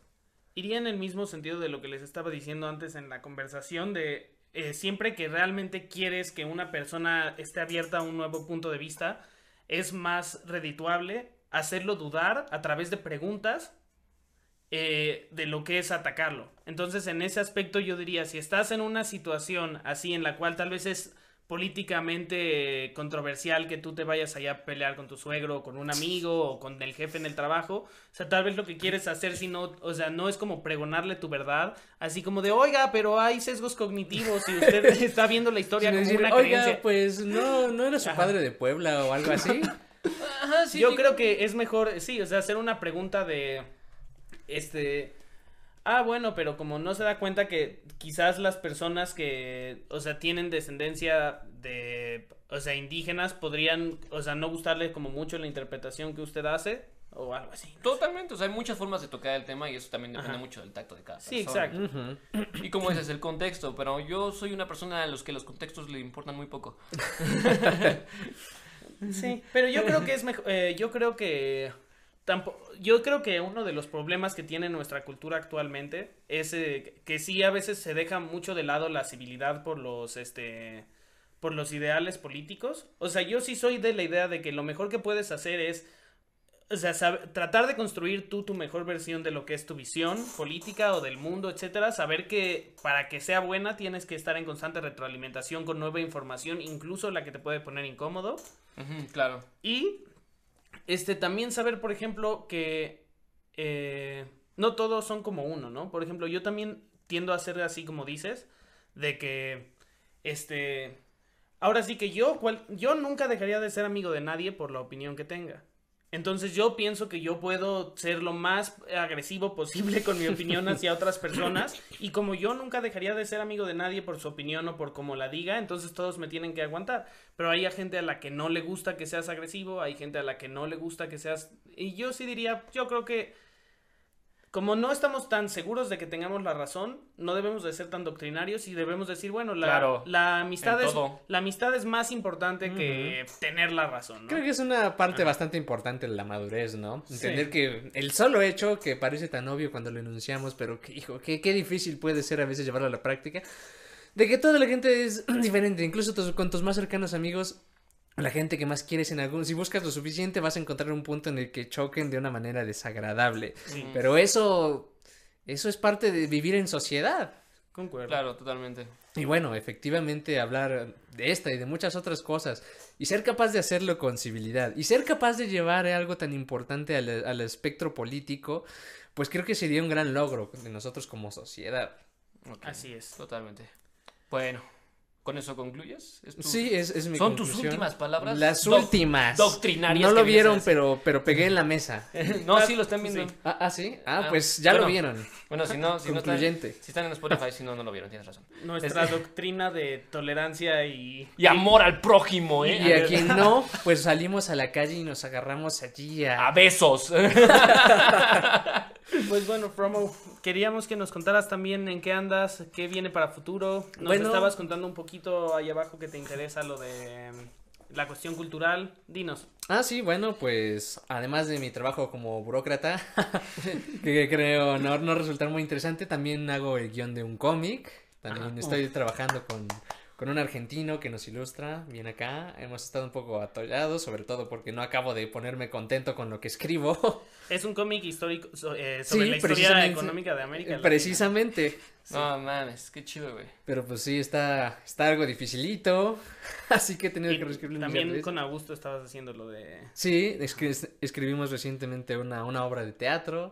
iría en el mismo sentido de lo que les estaba diciendo antes en la conversación de eh, siempre que realmente quieres que una persona esté abierta a un nuevo punto de vista, es más redituable hacerlo dudar a través de preguntas eh, de lo que es atacarlo. Entonces, en ese aspecto yo diría, si estás en una situación así en la cual tal vez es políticamente controversial que tú te vayas allá a pelear con tu suegro o con un amigo o con el jefe en el trabajo, o sea, tal vez lo que quieres hacer si no, o sea, no es como pregonarle tu verdad, así como de, oiga, pero hay sesgos cognitivos y usted está viendo la historia como decir, una Oiga, creencia. pues no, no era su Ajá. padre de Puebla o algo así. Ajá, sí, Yo sí. creo que es mejor, sí, o sea, hacer una pregunta de, este, ah, bueno, pero como no se da cuenta que quizás las personas que, o sea, tienen descendencia de, o sea, indígenas podrían, o sea, no gustarle como mucho la interpretación que usted hace o algo así. Totalmente, o sea, hay muchas formas de tocar el tema y eso también depende Ajá. mucho del tacto de cada Sí, persona. exacto. Ujú. Y como ese es el contexto, pero yo soy una persona a los que los contextos le importan muy poco. Sí, pero yo creo que es mejor, eh, yo creo que tampoco, yo creo que uno de los problemas que tiene nuestra cultura actualmente es eh, que sí a veces se deja mucho de lado la civilidad por los, este, por los ideales políticos. O sea, yo sí soy de la idea de que lo mejor que puedes hacer es, o sea, sab- tratar de construir tú tu mejor versión de lo que es tu visión política o del mundo, etcétera. Saber que para que sea buena tienes que estar en constante retroalimentación con nueva información, incluso la que te puede poner incómodo. Claro. Y este también saber, por ejemplo, que eh, no todos son como uno, ¿no? Por ejemplo, yo también tiendo a ser así como dices, de que este ahora sí que yo cual- yo nunca dejaría de ser amigo de nadie por la opinión que tenga. Entonces yo pienso que yo puedo ser lo más agresivo posible con mi opinión hacia otras personas y como yo nunca dejaría de ser amigo de nadie por su opinión o por cómo la diga, entonces todos me tienen que aguantar. Pero hay gente a la que no le gusta que seas agresivo, hay gente a la que no le gusta que seas... Y yo sí diría, yo creo que como no estamos tan seguros de que tengamos la razón, no debemos de ser tan doctrinarios y debemos decir, bueno, la, Claro, la amistad es todo. la amistad es más importante que tener la razón, ¿no? Creo que es una parte Ajá. bastante importante de la madurez, ¿no? Sí. Entender que el solo hecho, que parece tan obvio cuando lo enunciamos, pero que, hijo, qué, qué difícil puede ser a veces llevarlo a la práctica, de que toda la gente es diferente, incluso tus- con tus más cercanos amigos, la gente que más quieres en algún, si buscas lo suficiente vas a encontrar un punto en el que choquen de una manera desagradable. Sí. Pero eso, eso es parte de vivir en sociedad. Concuerdo. Claro, totalmente. Y bueno, efectivamente hablar de esta y de muchas otras cosas y ser capaz de hacerlo con civilidad y ser capaz de llevar algo tan importante al, al espectro político, pues creo que sería un gran logro de nosotros como sociedad. Así es. Totalmente. Bueno, ¿con eso concluyes? ¿Es tu- Sí, es, es mi ¿Son tus últimas palabras? Las últimas. doctrinarias No lo vieron, pero, pero pegué en la mesa. no, sí lo están viendo. Sí. Ah, ah, sí. Ah, Ah, pues ya lo bueno. vieron. Bueno, si no, si no están, Concluyente. si están en Spotify, si no, no lo vieron, tienes razón. Nuestra doctrina de tolerancia y... Y amor al prójimo, ¿eh? Y a quien no, pues salimos a la calle y nos agarramos allí a... A besos. Pues bueno, Promo, queríamos que nos contaras también en qué andas, qué viene para futuro. Nos Bueno. estabas contando un poquito ahí abajo que te interesa lo de mm, la cuestión cultural. Dinos. Ah, sí, bueno, pues además de mi trabajo como burócrata, que creo no, no resultar muy interesante, también hago el guion de un cómic. También estoy trabajando con, con un argentino que nos ilustra bien acá. Hemos estado un poco atollados, sobre todo porque no acabo de ponerme contento con lo que escribo. Es un cómic histórico so- eh, sobre Sí, la historia económica de América. Latina. Precisamente. No mames, qué chido, güey. Pero pues sí, está, está algo dificilito. Así que he tenido Y que reescribirlo. un también con Augusto estabas haciendo lo de... Sí, escri- escribimos recientemente una, una obra de teatro.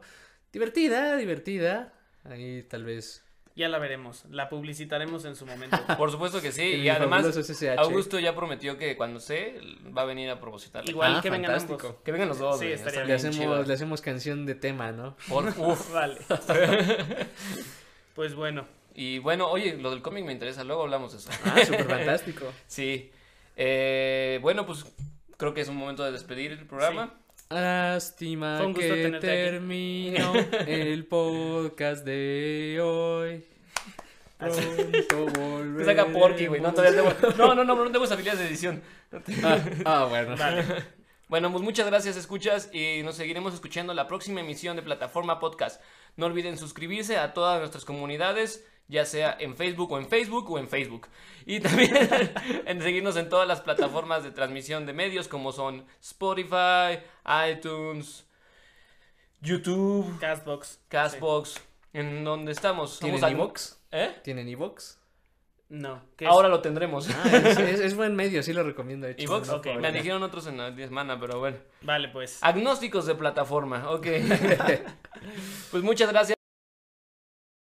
Divertida, divertida. Ahí tal vez. Ya la veremos, la publicitaremos en su momento. Por supuesto que sí. Y además. Augusto ya prometió que cuando sé, va a venir a propositarle. Igual Ah, que vengan ambos. Que vengan los dos, Sí, estaría Le hacemos, chido. le hacemos canción de tema, ¿no? Por- uf. Vale. pues bueno, Y bueno, oye, lo del cómic me interesa, luego hablamos de eso. Ah, súper fantástico. Sí. Eh, bueno, pues creo que es un momento de despedir el programa. Lástima que terminó el podcast de hoy. Pronto saca Porky, güey. No, todavía tengo... no, no, no, no tengo habilidades de edición. Ah, ah, bueno. vale. Bueno, pues muchas gracias, escuchas, y nos seguiremos escuchando la próxima emisión de Plataforma Podcast. No olviden suscribirse a todas nuestras comunidades, ya sea en Facebook o en Facebook o en Facebook. Y también en seguirnos en todas las plataformas de transmisión de medios como son Spotify, iTunes, YouTube, Castbox. Castbox, en donde estamos. ¿Tienen Somos iVoox? ¿Eh? ¿Tienen iVoox? No. Ahora lo tendremos. Ah, es, es- es buen medio, sí lo recomiendo. ¿Evox? No Ok, por- Me dijeron otros en la semana, pero bueno. Vale, pues. Agnósticos de plataforma, ok. pues muchas gracias.